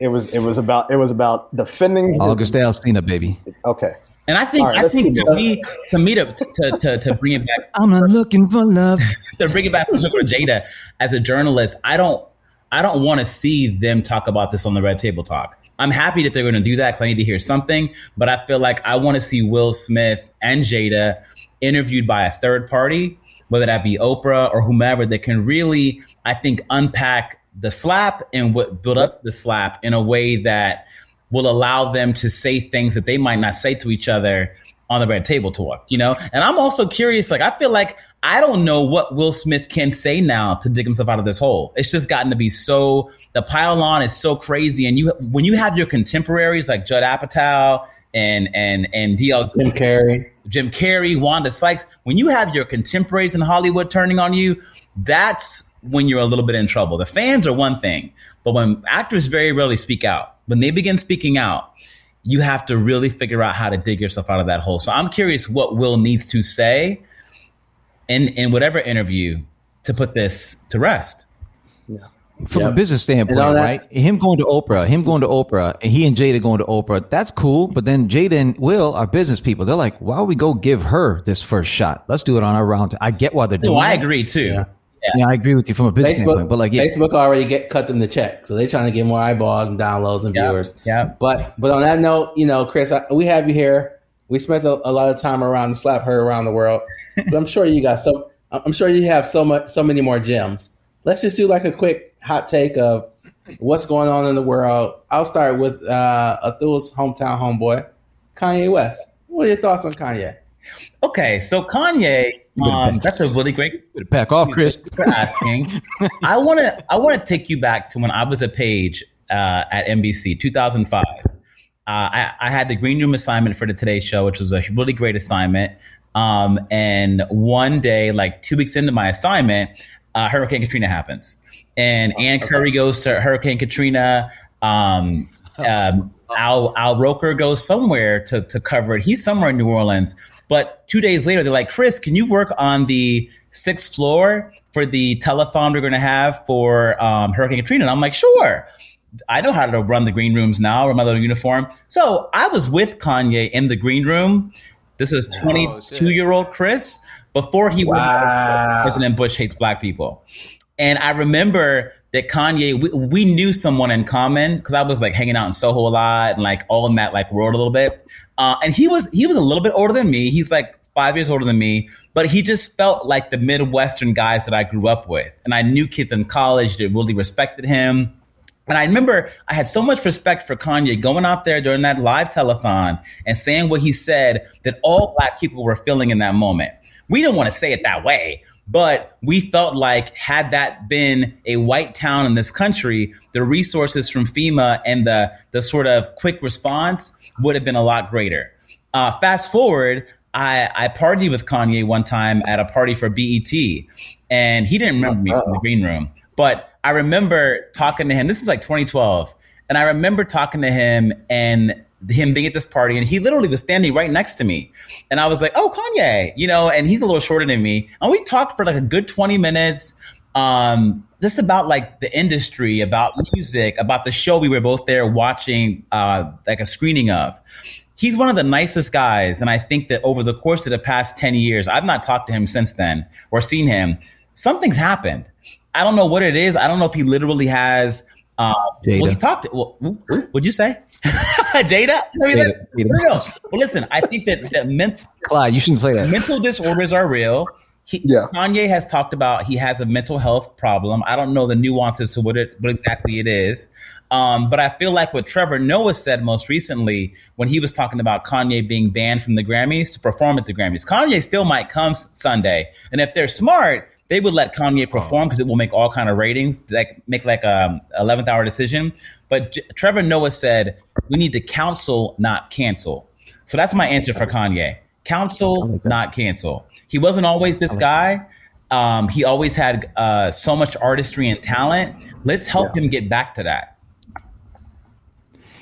It was it was about it was about defending his, August Alsina, baby. Okay. And I think All right, I think to going. me to me to, to to to bring it back I'm not looking for love. to bring it back to Jada as a journalist, I don't I don't want to see them talk about this on the Red Table Talk. I'm happy that they're going to do that because I need to hear something, but I feel like I want to see Will Smith and Jada interviewed by a third party, whether that be Oprah or whomever, that can really, I think, unpack the slap and what build up the slap in a way that will allow them to say things that they might not say to each other on the red table talk, you know? And I'm also curious, like, I feel like I don't know what Will Smith can say now to dig himself out of this hole. It's just gotten to be so, the pile on is so crazy. And you, when you have your contemporaries like Judd Apatow and, and, and DL Jim Carrey. Jim Carrey, Wanda Sykes, when you have your contemporaries in Hollywood turning on you, that's when you're a little bit in trouble. The fans are one thing, but when actors very rarely speak out, when they begin speaking out, you have to really figure out how to dig yourself out of that hole. So I'm curious what Will needs to say in in whatever interview to put this to rest. Yeah. From a business standpoint, that- right? Him going to Oprah, him going to Oprah, and he and Jada going to Oprah, that's cool. But then Jada and Will are business people. They're like, why don't we go give her this first shot? Let's do it on our round. I get why they're doing No, I it. agree too. Yeah. Yeah, I agree with you from a business standpoint. Facebook, But like, yeah, Facebook already get cut them the check, so they're trying to get more eyeballs and downloads and Yeah, viewers. yeah. But but on that note, you know, Chris, I, we have you here. We spent a, a lot of time around the slap her around the world, but I'm sure you got so. I'm sure you have so much, so many more gems. Let's just do like a quick hot take of what's going on in the world. I'll start with uh, Atul's hometown homeboy, Kanye West. What are your thoughts on Kanye? Okay, so Kanye, um, that's a really great better pack off, Chris. For asking. I want to I want to take you back to when I was a page uh, at NBC, 2005. Uh, I, I had the green room assignment for the Today Show, which was a really great assignment. Um, and one day, like two weeks into my assignment, uh, Hurricane Katrina happens, and Ann Curry goes to Hurricane Katrina. Um, um, Al Al Roker goes somewhere to to cover it. He's somewhere in New Orleans. But two days later, they're like, Chris, can you work on the sixth floor for the telethon we're going to have for um, Hurricane Katrina? And I'm like, sure. I know how to run the green rooms now, or my little uniform. So I was with Kanye in the green room. This is 22 year old Chris before he Wow. President Bush hates black people. And I remember that Kanye, we, we knew someone in common because I was like hanging out in Soho a lot and like all in that like world a little bit. Uh, and he was he was a little bit older than me. He's like five years older than me, but he just felt like the Midwestern guys that I grew up with. And I knew kids in college that really respected him. And I remember I had so much respect for Kanye going out there during that live telethon and saying what he said that all black people were feeling in that moment. We didn't want to say it that way, but we felt like had that been a white town in this country, the resources from FEMA and the the sort of quick response would have been a lot greater. Uh, fast forward, I, I partied with Kanye one time at a party for BET, and he didn't remember me from the green room, but I remember talking to him. This is like 2012, and I remember talking to him and him being at this party, and he literally was standing right next to me, and I was like, "Oh, Kanye," you know, and he's a little shorter than me, and we talked for like a good 20 minutes. Um, just about like the industry, about music, about the show we were both there watching, uh, like a screening of he's one of the nicest guys. And I think that over the course of the past 10 years, I've not talked to him since then or seen him. Something's happened. I don't know what it is. I don't know if he literally has. Uh, well, he talked. Well, what'd you say? Jada? Jada, Jada. Well, listen, I think that, that mental. Clyde, you shouldn't say that. Mental disorders are real. He, yeah. Kanye has talked about he has a mental health problem. I don't know the nuances to what it what exactly it is. Um, but I feel like what Trevor Noah said most recently when he was talking about Kanye being banned from the Grammys to perform at the Grammys, Kanye still might come Sunday, and if they're smart, they would let Kanye perform because it will make all kind of ratings, like make like a eleventh hour decision. But J- Trevor Noah said we need to counsel, not cancel. So that's my answer for Kanye: counsel, not cancel. He wasn't always this guy. Um, he always had uh, so much artistry and talent. Let's help yeah. him get back to that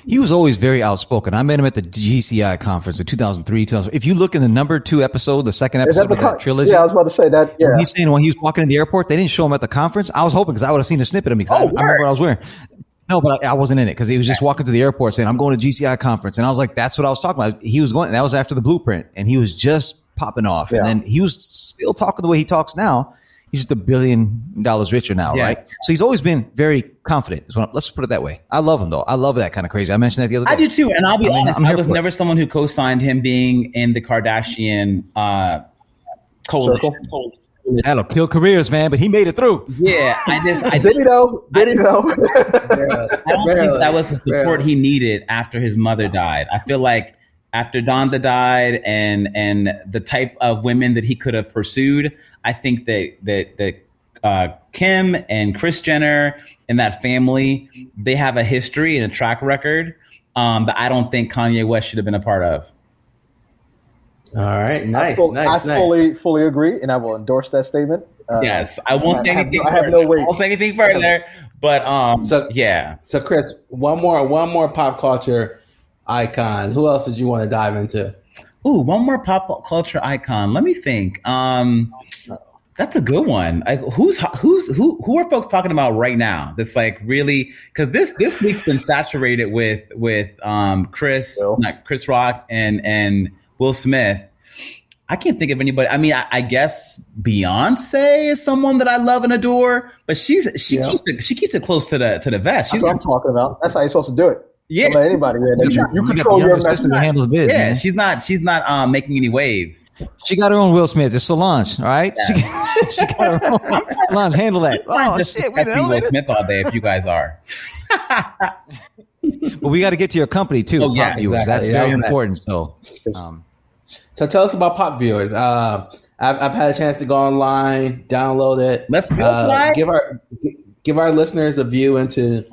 he was always very outspoken. I met him at the GCI conference in 2003. 2000. If you look in the number two episode, the second episode that of that trilogy. Yeah, I was about to say that. Yeah. He's saying when he was walking in the airport, they didn't show him at the conference. I was hoping because I would have seen a snippet of me because oh, I, I, remember what I was wearing. No, but I, I wasn't in it because he was just walking to the airport saying, I'm going to GCI conference. And I was like, that's what I was talking about. He was going, that was after the blueprint and he was just popping off. Yeah. And then he was still talking the way he talks now he's just a billion dollars richer now, yeah. right? So he's always been very confident. Let's put it that way. I love him though. I love that kind of crazy. I mentioned that the other day. I do too. And I'll be I honest, mean, I was never it. someone who co-signed him being in the Kardashian uh, coalition. That'll kill careers, man. But he made it through. Yeah, I just I did he though? Did he though? I don't think that was the support he needed after his mother died. I feel like after Donda died and and the type of women that he could have pursued, I think that that that uh, Kim and Kris Jenner and that family they have a history and a track record um, that I don't think Kanye West should have been a part of. All right, nice. I, full, nice, I nice. fully fully agree, and I will endorse that statement. Uh, yes, I won't say anything. I have, I have no way. I won't say anything further. But um, so yeah. So Chris, one more one more pop culture icon. Who else did you want to dive into? Ooh, one more pop culture icon. Let me think. Um, that's a good one. Like, who's who's who? Who are folks talking about right now? That's like really because this this week's been saturated with with um, Chris, Will. not Chris Rock and and Will Smith. I can't think of anybody. I mean, I, I, guess Beyonce is someone that I love and adore, but she's she yeah. keeps it she keeps it close to the to the vest. She's That's what I'm talking about. That's how you're supposed to do it. Yeah, Don't let anybody in. You, you, you control your message. To handle the biz, yeah, man. she's not. She's not um, making any waves. She got her own Will Smith. It's Solange, all right. Yeah. She, she, got her own. Solange, handle that. Oh shit, we know Will Smith all day if you guys are. but we got to get to your company too, oh, yeah, pop viewers. Exactly. That's yeah, very important. So, um, so tell us about pop viewers. Uh, I've, I've, had a chance to go online, download it. Let's go. Uh, give our give our listeners a view into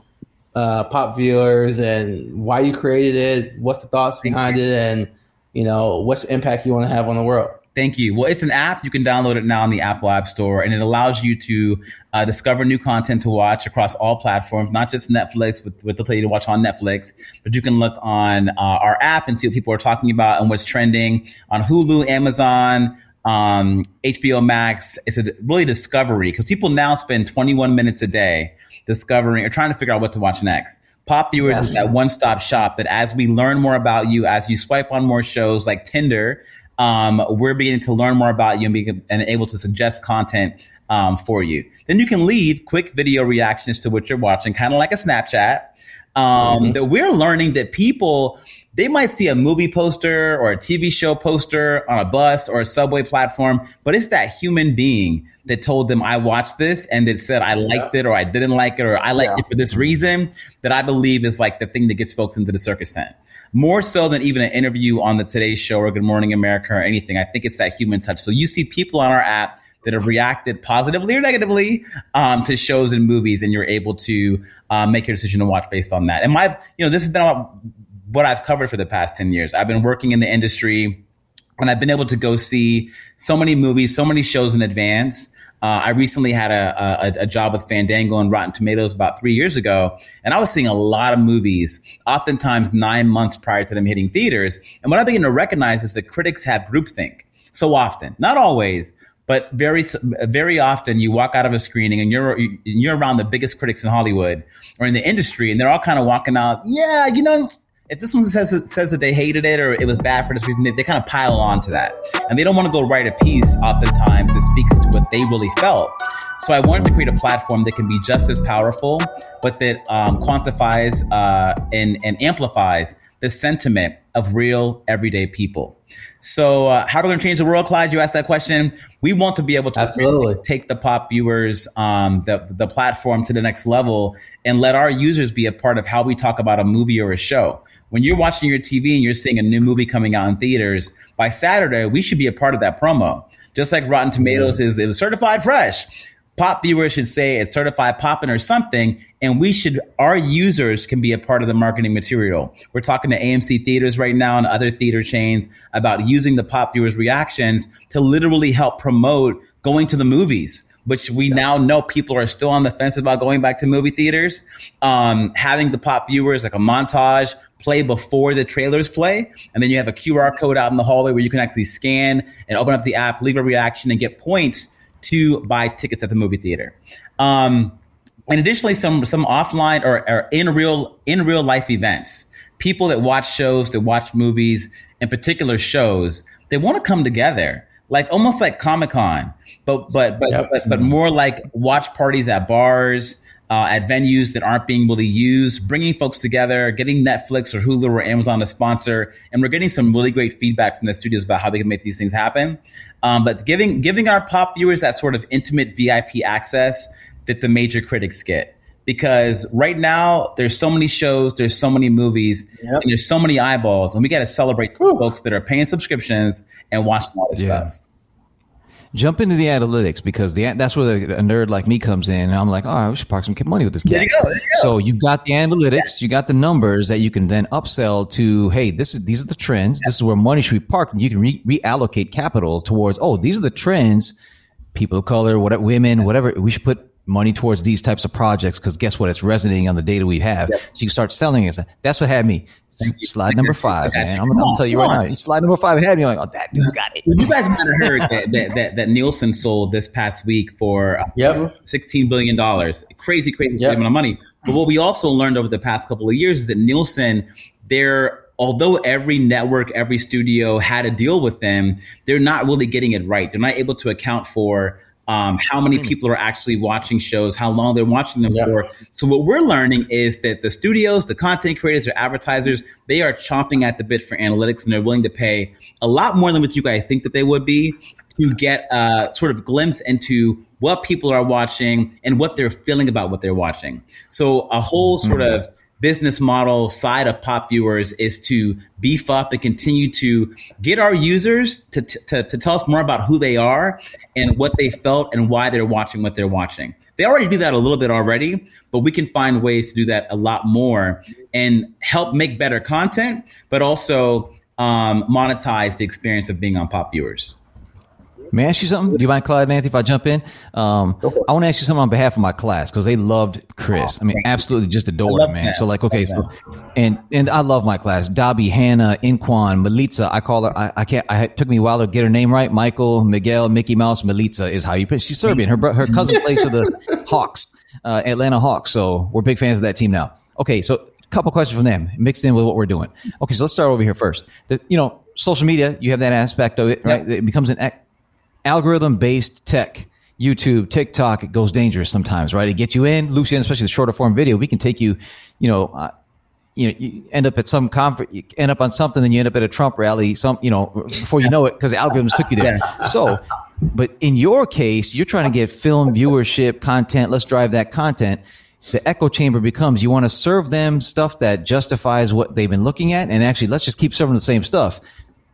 uh, pop viewers and why you created it, what's the thoughts behind it, and you know what's the impact you want to have on the world. Thank you. Well, it's an app. You can download it now on the Apple App Store, and it allows you to uh, discover new content to watch across all platforms, not just Netflix, with what they'll tell you to watch on Netflix, but you can look on uh, our app and see what people are talking about and what's trending on Hulu, Amazon, um, HBO Max. It's a really discovery because people now spend 21 minutes a day discovering or trying to figure out what to watch next. Pop Viewers yes. is that one stop shop that as we learn more about you, as you swipe on more shows like Tinder, um, we're beginning to learn more about you and be and able to suggest content um, for you. Then you can leave quick video reactions to what you're watching, kind of like a Snapchat. Um, mm-hmm. That we're learning that people they might see a movie poster or a TV show poster on a bus or a subway platform, but it's that human being that told them I watched this and that said I liked yeah. it or I didn't like it or I liked yeah. it for this reason that I believe is like the thing that gets folks into the circus tent. More so than even an interview on the Today Show or Good Morning America or anything. I think it's that human touch. So you see people on our app that have reacted positively or negatively um, to shows and movies, and you're able to um, make your decision to watch based on that. And my, you know, this has been about what I've covered for the past 10 years. I've been working in the industry and I've been able to go see so many movies, so many shows in advance. Uh, I recently had a, a, a, job with Fandango and Rotten Tomatoes about three years ago, and I was seeing a lot of movies, oftentimes nine months prior to them hitting theaters. And what I began to recognize is that critics have groupthink so often, not always, but very very often you walk out of a screening and you're you're around the biggest critics in Hollywood or in the industry, and they're all kind of walking out. Yeah, you know, if this one says says that they hated it or it was bad for this reason, they, they kind of pile on to that, and they don't want to go write a piece oftentimes that speaks to what they really felt. So I wanted to create a platform that can be just as powerful, but that um, quantifies uh, and, and amplifies the sentiment of real everyday people. So, uh, how are we going to change the world, Clyde? You asked that question. We want to be able to Absolutely. take the pop viewers, um, the the platform to the next level, and let our users be a part of how we talk about a movie or a show when you're watching your TV and you're seeing a new movie coming out in theaters, by Saturday, we should be a part of that promo. Just like Rotten Tomatoes is, it was certified fresh. Pop viewers should say it's certified popping or something, and we should, our users can be a part of the marketing material. We're talking to AMC theaters right now and other theater chains about using the pop viewers' reactions to literally help promote going to the movies which we yeah. now know people are still on the fence about going back to movie theaters. Um, having the pop viewers like a montage play before the trailers play, and then you have a QR code out in the hallway where you can actually scan and open up the app, leave a reaction, and get points to buy tickets at the movie theater. Um, and additionally, some some offline or, or in real in real life events. People that watch shows, that watch movies, in particular shows, they want to come together like almost like Comic Con, but but but, yep. but but more like watch parties at bars. Uh, at venues that aren't being really used, bringing folks together, getting Netflix or Hulu or Amazon to sponsor, and we're getting some really great feedback from the studios about how they can make these things happen. Um, but giving giving our pop viewers that sort of intimate VIP access that the major critics get because right now there's so many shows, there's so many movies, yep. and there's so many eyeballs, and we got to celebrate folks that are paying subscriptions and watching all this yeah. stuff. Jump into the analytics because the that's where the, a nerd like me comes in, and I'm like, oh, we should park some money with this kid. You you so you've got the analytics, you got the numbers that you can then upsell to. Hey, this is these are the trends. This is where money should be parked, and you can re- reallocate capital towards. Oh, these are the trends. People of color, whatever, women, whatever. We should put money towards these types of projects because guess what? It's resonating on the data we have. Yep. So you start selling it. That's what had me. Slide number five, man. I'm, gonna tell you right now. Slide number five had me like, oh, that dude's got it. You guys might have heard that, that, that, that, Nielsen sold this past week for uh, yep. $16 billion. Crazy, crazy yep. amount of money. But what we also learned over the past couple of years is that Nielsen, they're although every network, every studio had a deal with them, they're not really getting it right. They're not able to account for um, how many people are actually watching shows, how long they're watching them for. So what we're learning is that the studios, the content creators, or advertisers, they are chomping at the bit for analytics, and they're willing to pay a lot more than what you guys think that they would be to get a sort of glimpse into what people are watching and what they're feeling about what they're watching. So a whole sort mm-hmm. of business model side of pop viewers is to beef up and continue to get our users to, to, to, tell us more about who they are and what they felt and why they're watching what they're watching. They already do that a little bit already, but we can find ways to do that a lot more and help make better content, but also um, monetize the experience of being on pop viewers. May I ask you something? Do you mind, Clyde and Anthony, if I jump in? Um, I want to ask you something on behalf of my class because they loved Chris. I mean, absolutely just adored him, man. That. So, like, okay, so, and and I love my class. Dobby, Hannah, Inquan, Melitza. I call her. I, I can't. I it took me a while to get her name right. Michael, Miguel, Mickey Mouse, Melitza is how you. Put it. She's Serbian. Her her cousin plays for the Hawks, uh, Atlanta Hawks. So we're big fans of that team now. Okay, so a couple questions from them mixed in with what we're doing. Okay, so let's start over here first. The, you know, social media, you have that aspect of it, right? It becomes an algorithm based tech. YouTube, TikTok, it goes dangerous sometimes, right? It gets you in, loops you in, especially the shorter form video. We can take you, you know, uh, you know, you end up at some conference, you end up on something, then you end up at a Trump rally, some, you know, before you know it, because the algorithms took you there. So, but in your case, you're trying to get film viewership content. Let's drive that content. The echo chamber becomes you want to serve them stuff that justifies what they've been looking at. And actually, let's just keep serving the same stuff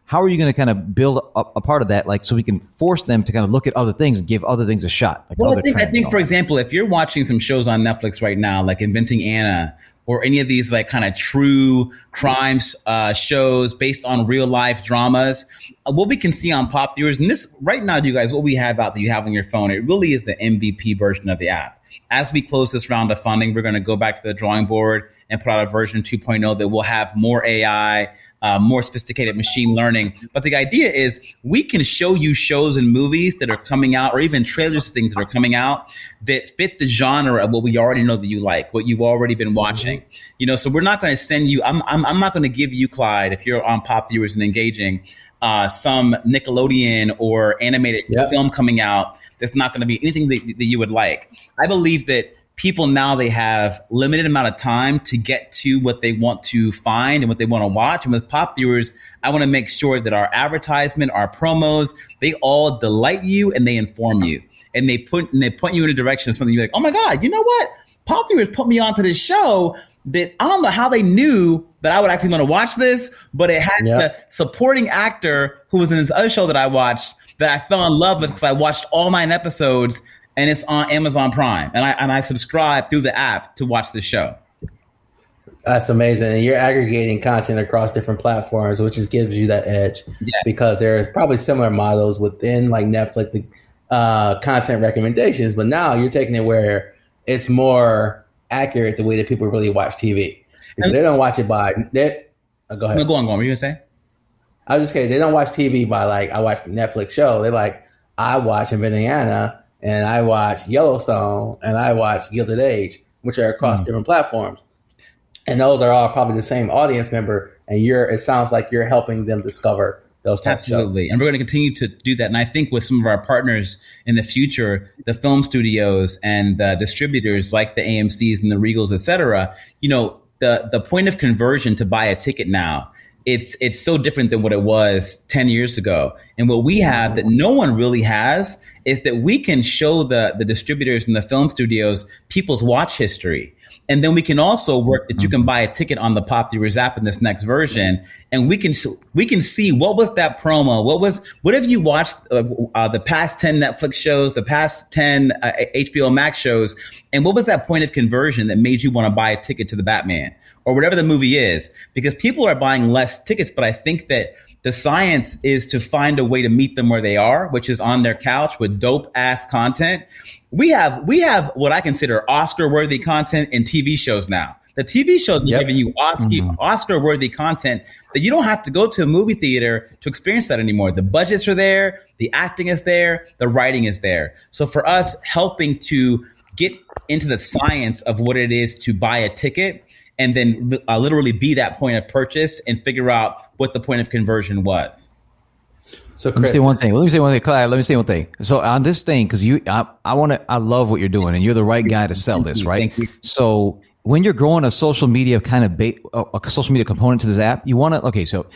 how are you going to kind of build a, a, part of that, like so we can force them to kind of look at other things and give other things a shot? Like well, I think, I think for example, if you're watching some shows on Netflix right now, like Inventing Anna, or any of these like kind of true crimes uh, shows based on real life dramas, uh, what we can see on Pop Viewers, and this right now, you guys, what we have out that you have on your phone, it really is the MVP version of the app. As we close this round of funding, we're going to go back to the drawing board and put out a version 2.0 that will have more AI, uh, more sophisticated machine learning. But the idea is we can show you shows and movies that are coming out, or even trailers, things that are coming out that fit the genre of what we already know that you like, what you've already been watching. Mm-hmm. You know, so we're not going to send you. I'm, I'm, I'm not going to give you Clyde if you're on Pop Viewers and engaging. Uh, some Nickelodeon or animated yep. film coming out that's not going to be anything that, that you would like. I believe that people now they have limited amount of time to get to what they want to find and what they want to watch. And with pop viewers i want to make sure that our advertisement our promos they all delight you and they inform you. And they put and they point you in a direction of something you're like oh my god you know what? Pop viewers put me onto this show that i don't know how they knew that i would actually want to watch this but it had the supporting actor who was in this other show that i watched that i fell in love with because i watched all nine episodes and it's on Amazon Prime, and I and I subscribe through the app to watch the show. That's amazing. And you're aggregating content across different platforms, which just gives you that edge. Yeah. Because there are probably similar models within like Netflix, the uh, content recommendations, but now you're taking it where it's more accurate the way that people really watch TV. Because they don't watch it by they uh, go ahead. No, go on, go on. What are you gonna say? I was just kidding. They don't watch TV by like I watch Netflix show. They're like I watch Inventing Anna and I watch Yellowstone and I watch Gilded Age, which are across mm different platforms. And those are all probably the same audience member. And you're, it sounds like you're helping them discover those types. Absolutely. And we're going to continue to do that. And I think with some of our partners in the future, the film studios and the distributors like the AMCs and the Regals, et cetera, you know, the, the point of conversion to buy a ticket now it's it's so different than what it was 10 years ago. And what we have that no one really has is that we can show the the distributors and the film studios people's watch history and then we can also work that you can buy a ticket on the Pop Viewers app in this next version, and we can we can see what was that promo, what was what have you watched uh, uh, the past ten Netflix shows, the past ten uh, HBO Max shows, and what was that point of conversion that made you want to buy a ticket to the Batman? Or whatever the movie is? Because people are buying less tickets, but I think that the science is to find a way to meet them where they are, which is on their couch with dope ass content. We have we have what I consider Oscar worthy content in TV shows now. The TV shows are yep. giving you Oscar mm-hmm. Oscar worthy content that you don't have to go to a movie theater to experience that anymore. The budgets are there, the acting is there, the writing is there. So for us, helping to get into the science of what it is to buy a ticket and then uh, literally be that point of purchase and figure out what the point of conversion was. So Chris, let me say one thing. Let me say one thing, Clyde. Let me say one thing. So on this thing, because you, I, I want to, I love what you're doing, and you're the right guy to sell this, right? So when you're growing a social media kind of ba- a social media component to this app, you want to. Okay, so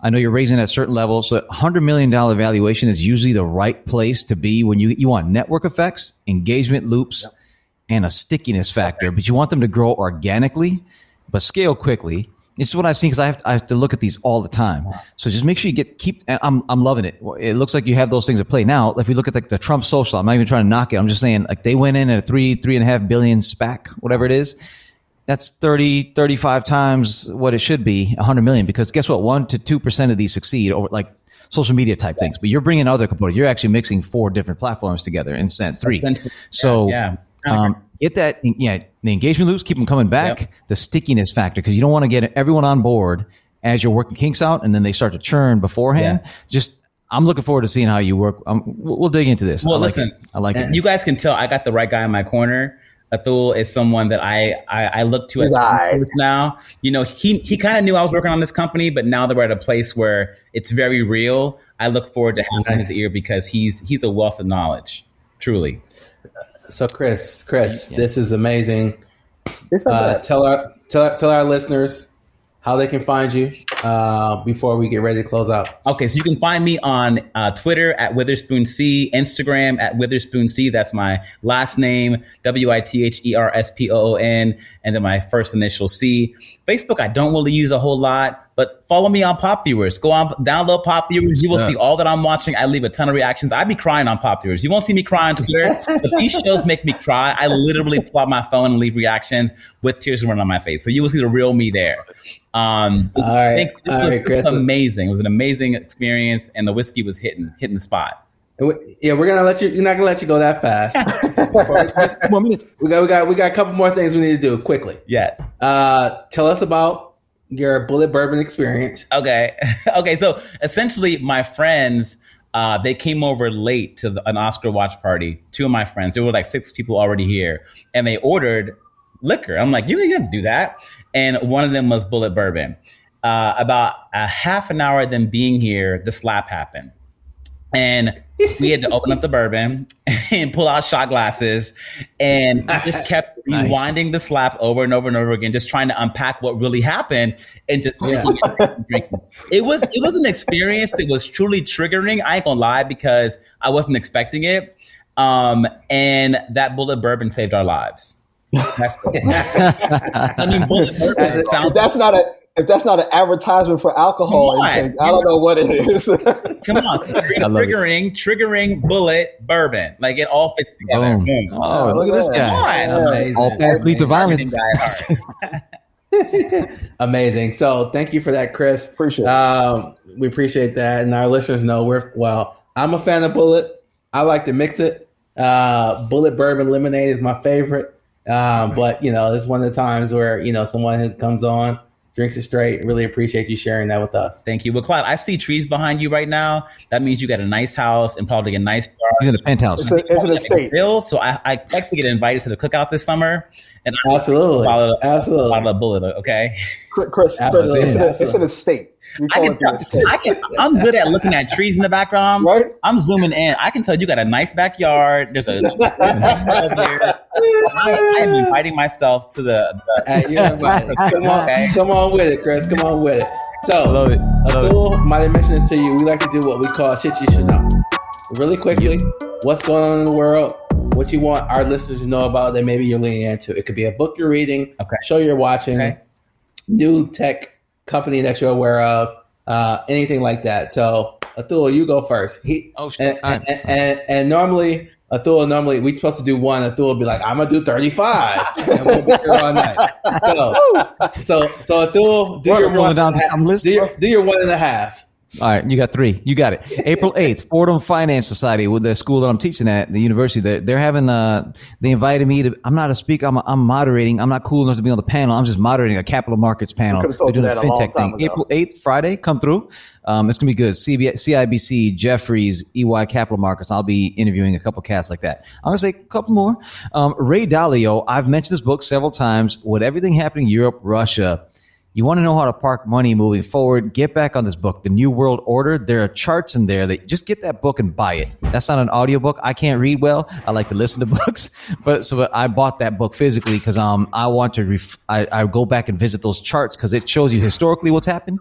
I know you're raising at a certain levels. So hundred million dollar valuation is usually the right place to be when you you want network effects, engagement loops, yep. and a stickiness factor. Okay. But you want them to grow organically but scale quickly. This is what I've seen because I, I have to look at these all the time. So just make sure you get keep. I'm I'm loving it. It looks like you have those things at play now. If you look at the, the Trump social, I'm not even trying to knock it. I'm just saying like they went in at a three three and a half billion SPAC, whatever it is. That's 30, 35 times what it should be, 100 million. Because guess what? One to two percent of these succeed over like social media type yeah. things. But you're bringing other components. You're actually mixing four different platforms together in sense three. So yeah. Um, get that, yeah, the engagement loops, keep them coming back, yep. the stickiness factor, because you don't want to get everyone on board as you're working kinks out and then they start to churn beforehand. Yeah. Just, I'm looking forward to seeing how you work. Um, we'll, we'll, dig into this. Well, I like listen, it. I like it. You guys can tell I got the right guy in my corner. Athul is someone that I I, I look to as He's now. You know, he he kind of knew I was working on this company, but now that we're at a place where it's very real, I look forward to having Nice. his ear because he's he's a wealth of knowledge, truly. So, Chris, Chris, this is amazing. This not Uh, tell our tell, tell our listeners how they can find you uh, before we get ready to close out. Okay, so you can find me on uh, Twitter at Witherspoon C, Instagram at Witherspoon C. That's my last name, W I T H E R S P O O N, and then my first initial C. Facebook, I don't really use a whole lot, but follow me on Pop Viewers. Go on, download Pop Viewers. You will Yeah. see all that I'm watching. I leave a ton of reactions. I be crying on Pop Viewers. You won't see me cry on Twitter, but these shows make me cry. I literally pull out my phone and leave reactions with tears running on my face. So you will see the real me there. Um, All right. I think this All was right, Chris. amazing. It was an amazing experience, and the whiskey was hitting hitting the spot. Yeah, we're gonna let you. You're not gonna let you go that fast. Two more minutes. we got, we got, we got a couple more things we need to do quickly. Yes. Uh, tell us about your Bulleit bourbon experience. Okay. okay. So essentially, my friends. Uh, they came over late to the, an Oscar watch party. Two of my friends, there were like six people already here, and they ordered liquor. I'm like, you didn't do that. And one of them was Bulleit bourbon. Uh, about a half an hour of them being here, the slap happened. And we had to open up the bourbon and pull out shot glasses. And we just kept Nice. rewinding the slap over and over and over again, just trying to unpack what really happened and just drinking it, drinking, drinking. It was it was an experience that was truly triggering. I ain't gonna lie because I wasn't expecting it. Um, and that Bulleit bourbon saved our lives. That's I mean, Bulleit bourbon That's it. sounds that's not a if that's not an advertisement for alcohol intake, I don't know what it is. Come on, triggering, I love it. triggering, triggering Bulleit bourbon. Like it all fits together. Boom. Boom. Oh, look at this Come guy. on. Amazing. All paths lead to violence. Marketing guy at heart. Amazing. So thank you for that, Chris. Appreciate. Um, we appreciate that, and our listeners know we're well. I'm a fan of Bulleit. I like to mix it. Uh, Bulleit Bourbon Lemonade is my favorite. Um, but you know, this is one of the times where you know someone who comes on, drinks it straight. Really appreciate you sharing that with us. Thank you. Well, Clyde, I see trees behind you right now. That means you got a nice house and probably a nice car. He's in a penthouse. It's, a, it's an estate. Grill, so I, I expect to get invited to the cookout this summer. And I Absolutely, bottle of, absolutely. bottle of Bulleit, okay? Chris, Chris, Absolutely. it's, an, it's an estate. We I call can it the tell, estate. I can, I'm good at looking at trees in the background. Right? I'm zooming in. I can tell you got a nice backyard. There's a there. I, I am inviting myself to the, the Hey, you're come on, Okay. come on with it, Chris. Come on with it. So, love it. I love it. Abdul, might have mentioned this to you. We like to do what we call shit you should know. Really quickly, what's going on in the world? What you want our listeners to know about that maybe you're leaning into? It could be a book you're reading, Okay. show you're watching, Okay. new tech company that you're aware of, uh, anything like that. So, Atul, you go first. He Oh, shit. and, All and, and, and normally Atul normally we're supposed to do one. Atul will be like, I'm gonna do 35, and we'll be here all night. So, so, so Atul, do Rolling your one. down the and a half- time list, do, your, do your one and a half. All right, you got three. You got it. April 8th, Fordham Finance Society with the school that I'm teaching at, the university. They're, they're having, uh, they invited me to, I'm not a speaker, I'm, I'm moderating. I'm not cool enough to be on the panel. I'm just moderating a capital markets panel. They're doing a that a fintech thing. ago. April 8th, Friday, come through. Um, it's going to be good. CB, CIBC, Jefferies, EY Capital Markets. I'll be interviewing a couple cats like that. I'm going to say a couple more. Um, Ray Dalio, I've mentioned this book several times. With everything happening in Europe, Russia, you want to know how to park money moving forward? Get back on this book, The New World Order. There are charts in there that just get that book and buy it. That's not an audiobook. I can't read well. I like to listen to books, but so I bought that book physically because um I want to ref- I, I go back and visit those charts because it shows you historically what's happened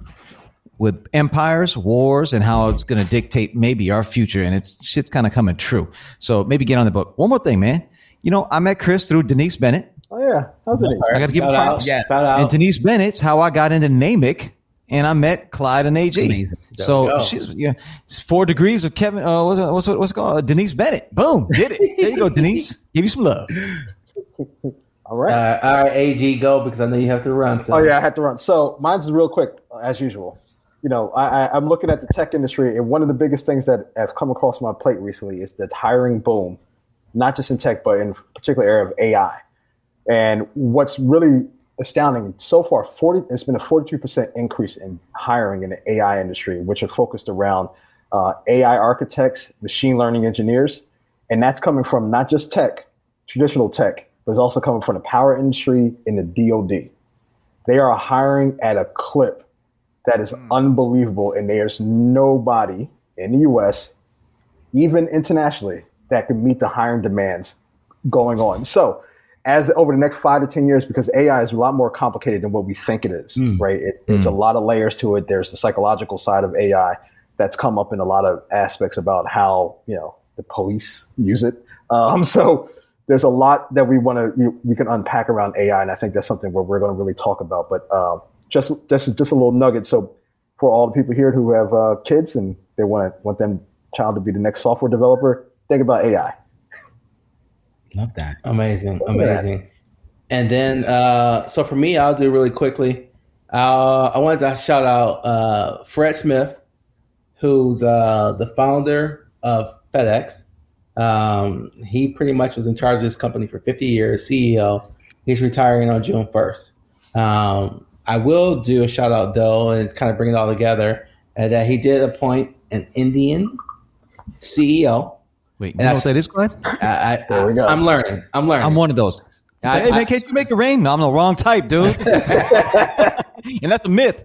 with empires, wars, and how it's going to dictate maybe our future. And it's shit's kind of coming true. So maybe get on the book. One more thing, man. You know, I met Chris through Denise Bennett. Oh yeah, how's it? I got to give him Shout out, props. Yeah. shout. And Denise Bennett's how I got into Namic, and I met Clyde and AG. Amazing. So she's yeah, four degrees of Kevin. Uh, what's it, what's what's it called? Uh, Denise Bennett. Boom, did it. There you go, Denise. Give you some love. All right. Uh, all right, AG, go because I know you have to run. So. Oh yeah, I had to run. So mine's real quick as usual. You know, I, I, I'm looking at the tech industry, and one of the biggest things that have come across my plate recently is the hiring boom, not just in tech, but in particular area of AI. And what's really astounding so far, 40 it's been a 42% increase in hiring in the AI industry, which are focused around uh, AI architects, machine learning engineers, and that's coming from not just tech, traditional tech, but it's also coming from the power industry in the DoD. They are hiring at a clip that is unbelievable, and there's nobody in the U.S., even internationally, that can meet the hiring demands going on. So, as over the next five to ten years, because AI is a lot more complicated than what we think it is, right? It, It's a lot of layers to it. There's the psychological side of AI that's come up in a lot of aspects about how you know the police use it. Um, so there's a lot that we want to we can unpack around AI, and I think that's something where we're going to really talk about. But um, just just just a little nugget. So for all the people here who have uh, kids and they want want them child to be the next software developer, think about AI. Love that. Amazing, amazing. And then, uh, so for me, I'll do really quickly. Uh, I wanted to shout out uh, Fred Smith, who's uh, the founder of FedEx. Um, he pretty much was in charge of this company for 50 years, CEO. He's retiring on June 1st. Um, I will do a shout out though, and kind of bring it all together, uh, that he did appoint an Indian CEO. Wait, you And know I- what that is, Clyde? I, I, There we go. I'm learning. I'm learning. I'm one of those. It's like, I- hey man, I- can't you make it rain? No, I'm the wrong type, dude. and that's a myth.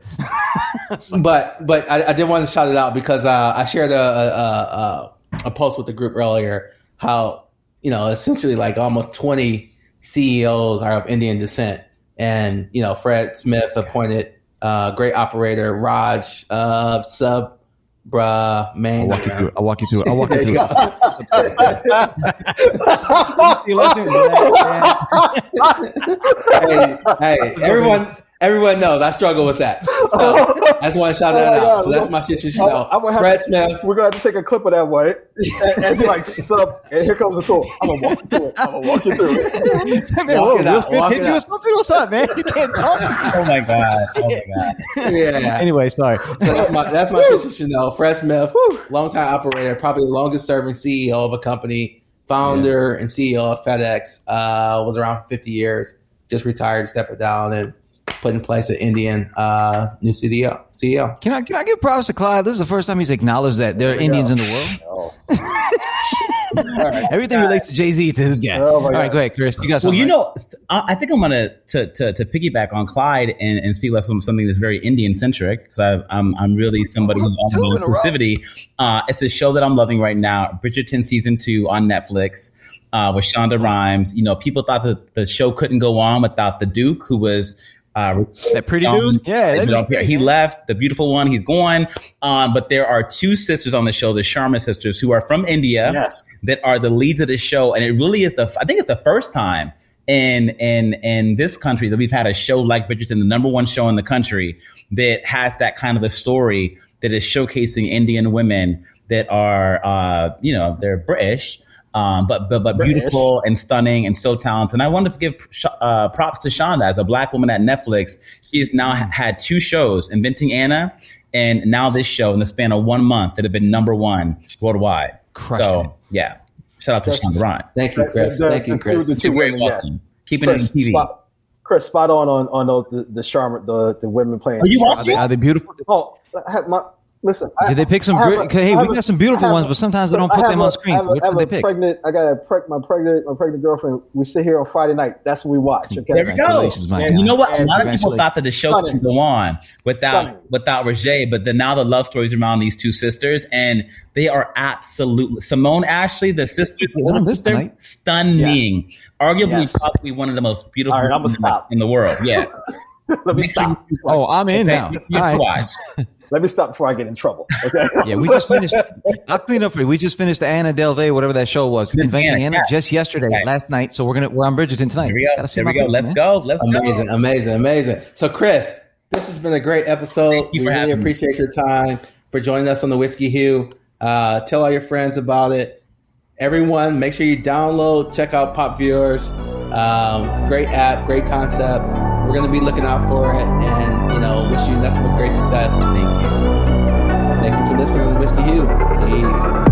but but I, I did want to shout it out because uh, I shared a, a, a a post with the group earlier how you know essentially like almost twenty CEOs are of Indian descent, and you know Fred Smith appointed uh, great operator Raj uh, Sub Bruh Man. I'll walk you through it. I'll walk you through it. I'll walk you through it. hey, hey, everyone, everyone knows I struggle with that. So that's why I just want to shout that Oh my out. God. So that's my shit. You should I'm- I'm gonna have Fred to- Smith. We're gonna have to take a clip of that one as, as he like sub, and here comes the tool. I'm gonna walk you through it. I'm gonna walk you through it. man, Walk whoa, it Will out, Smith walk hit it you or something? What's up, man? You can't talk. Oh my god. Oh my god. Yeah. anyway, sorry. So that's my that's my shit. You should know. Fred Smith, longtime operator, probably the longest serving CEO of a company, founder and CEO of FedEx. Uh, was around for 50 years. Just retired, stepped down, and put in place an Indian uh, new CEO. CEO. Can I can I give props to Clyde? This is the first time he's acknowledged that there are we Indians go. in the world. Oh, Everything relates to Jay Z to this guy. Oh, my All right, God. go ahead, Chris. You got Well, you right? know, I I think I'm gonna to to, to piggyback on Clyde and, and speak about some, something that's very Indian centric because I'm I'm really somebody who's all Two about in a row. inclusivity. Uh, it's a show that I'm loving right now, Bridgerton season two on Netflix uh, with Shonda Rhimes. You know, people thought that the show couldn't go on without the Duke, who was. Uh, that pretty um, dude. Yeah, that you know, he left. The beautiful one, he's gone. Um, but there are two sisters on the show, the Sharma sisters, who are from India Yes. that are the leads of the show, and it really is the. I think it's the first time in in in this country that we've had a show like Bridgerton, the number one show in the country, that has that kind of a story that is showcasing Indian women that are, uh, you know, they're British. Um, but but, but British. beautiful and stunning and so talented. And I wanted to give uh, props to Shonda as a black woman at Netflix. She has now had two shows, Inventing Anna, and now this show in the span of one month that have been number one worldwide. Crushed so it. yeah, shout out to That's- Shonda Rhimes. Thank you, Chris. The- Thank you, Chris. the two You're women, yes. welcome. Keeping it on Chris, TV. spot, Chris, spot on on on the the Sharma, the the women playing. Are you Are watching? they, are they beautiful? Oh, my listen. I- Did they pick some? I have a- hey, we a- got some beautiful I ones, a- but sometimes they don't put have them a- on I screens. have Which I have they a pick? Pregnant, I got a preg, my pregnant, my pregnant girlfriend. We sit here on Friday night. That's what we watch. Okay, There we go. And you know what? A lot of people thought that the show Stunning. could go on without Stunning. without Roger, but then now the love stories around these two sisters, and they are absolutely Simone Ashley, the sister, the on sister, stunning. Yes. Arguably, Yes. possibly one of the most beautiful All right, women stop. in the world. Yeah, Let me Make stop. you- Oh, I'm in okay, now. you- you All have right. watch. Let me stop before I get in trouble. Okay. Yeah, we just finished. I'll clean up for you. We just finished the Anna Delvey, whatever that show was, Inventing Inventing Anna, Anna, yeah. just yesterday, Okay. last night. So we're gonna we're on Bridgerton tonight. Here we go. Here we go. baby, Let's man. go. Let's Amazing, go. amazing, amazing. Amazing. So, Chris, this has been a great episode. Thank you we for really having me. appreciate your time for joining us on the Whiskey Hue. Uh, tell all your friends about it. Everyone, make sure you download, check out Pop Viewers. Um, great app, great concept. We're going to be looking out for it, and you know, wish you nothing but great success. Thank you. Thank you for listening to Whiskey Hue. Peace.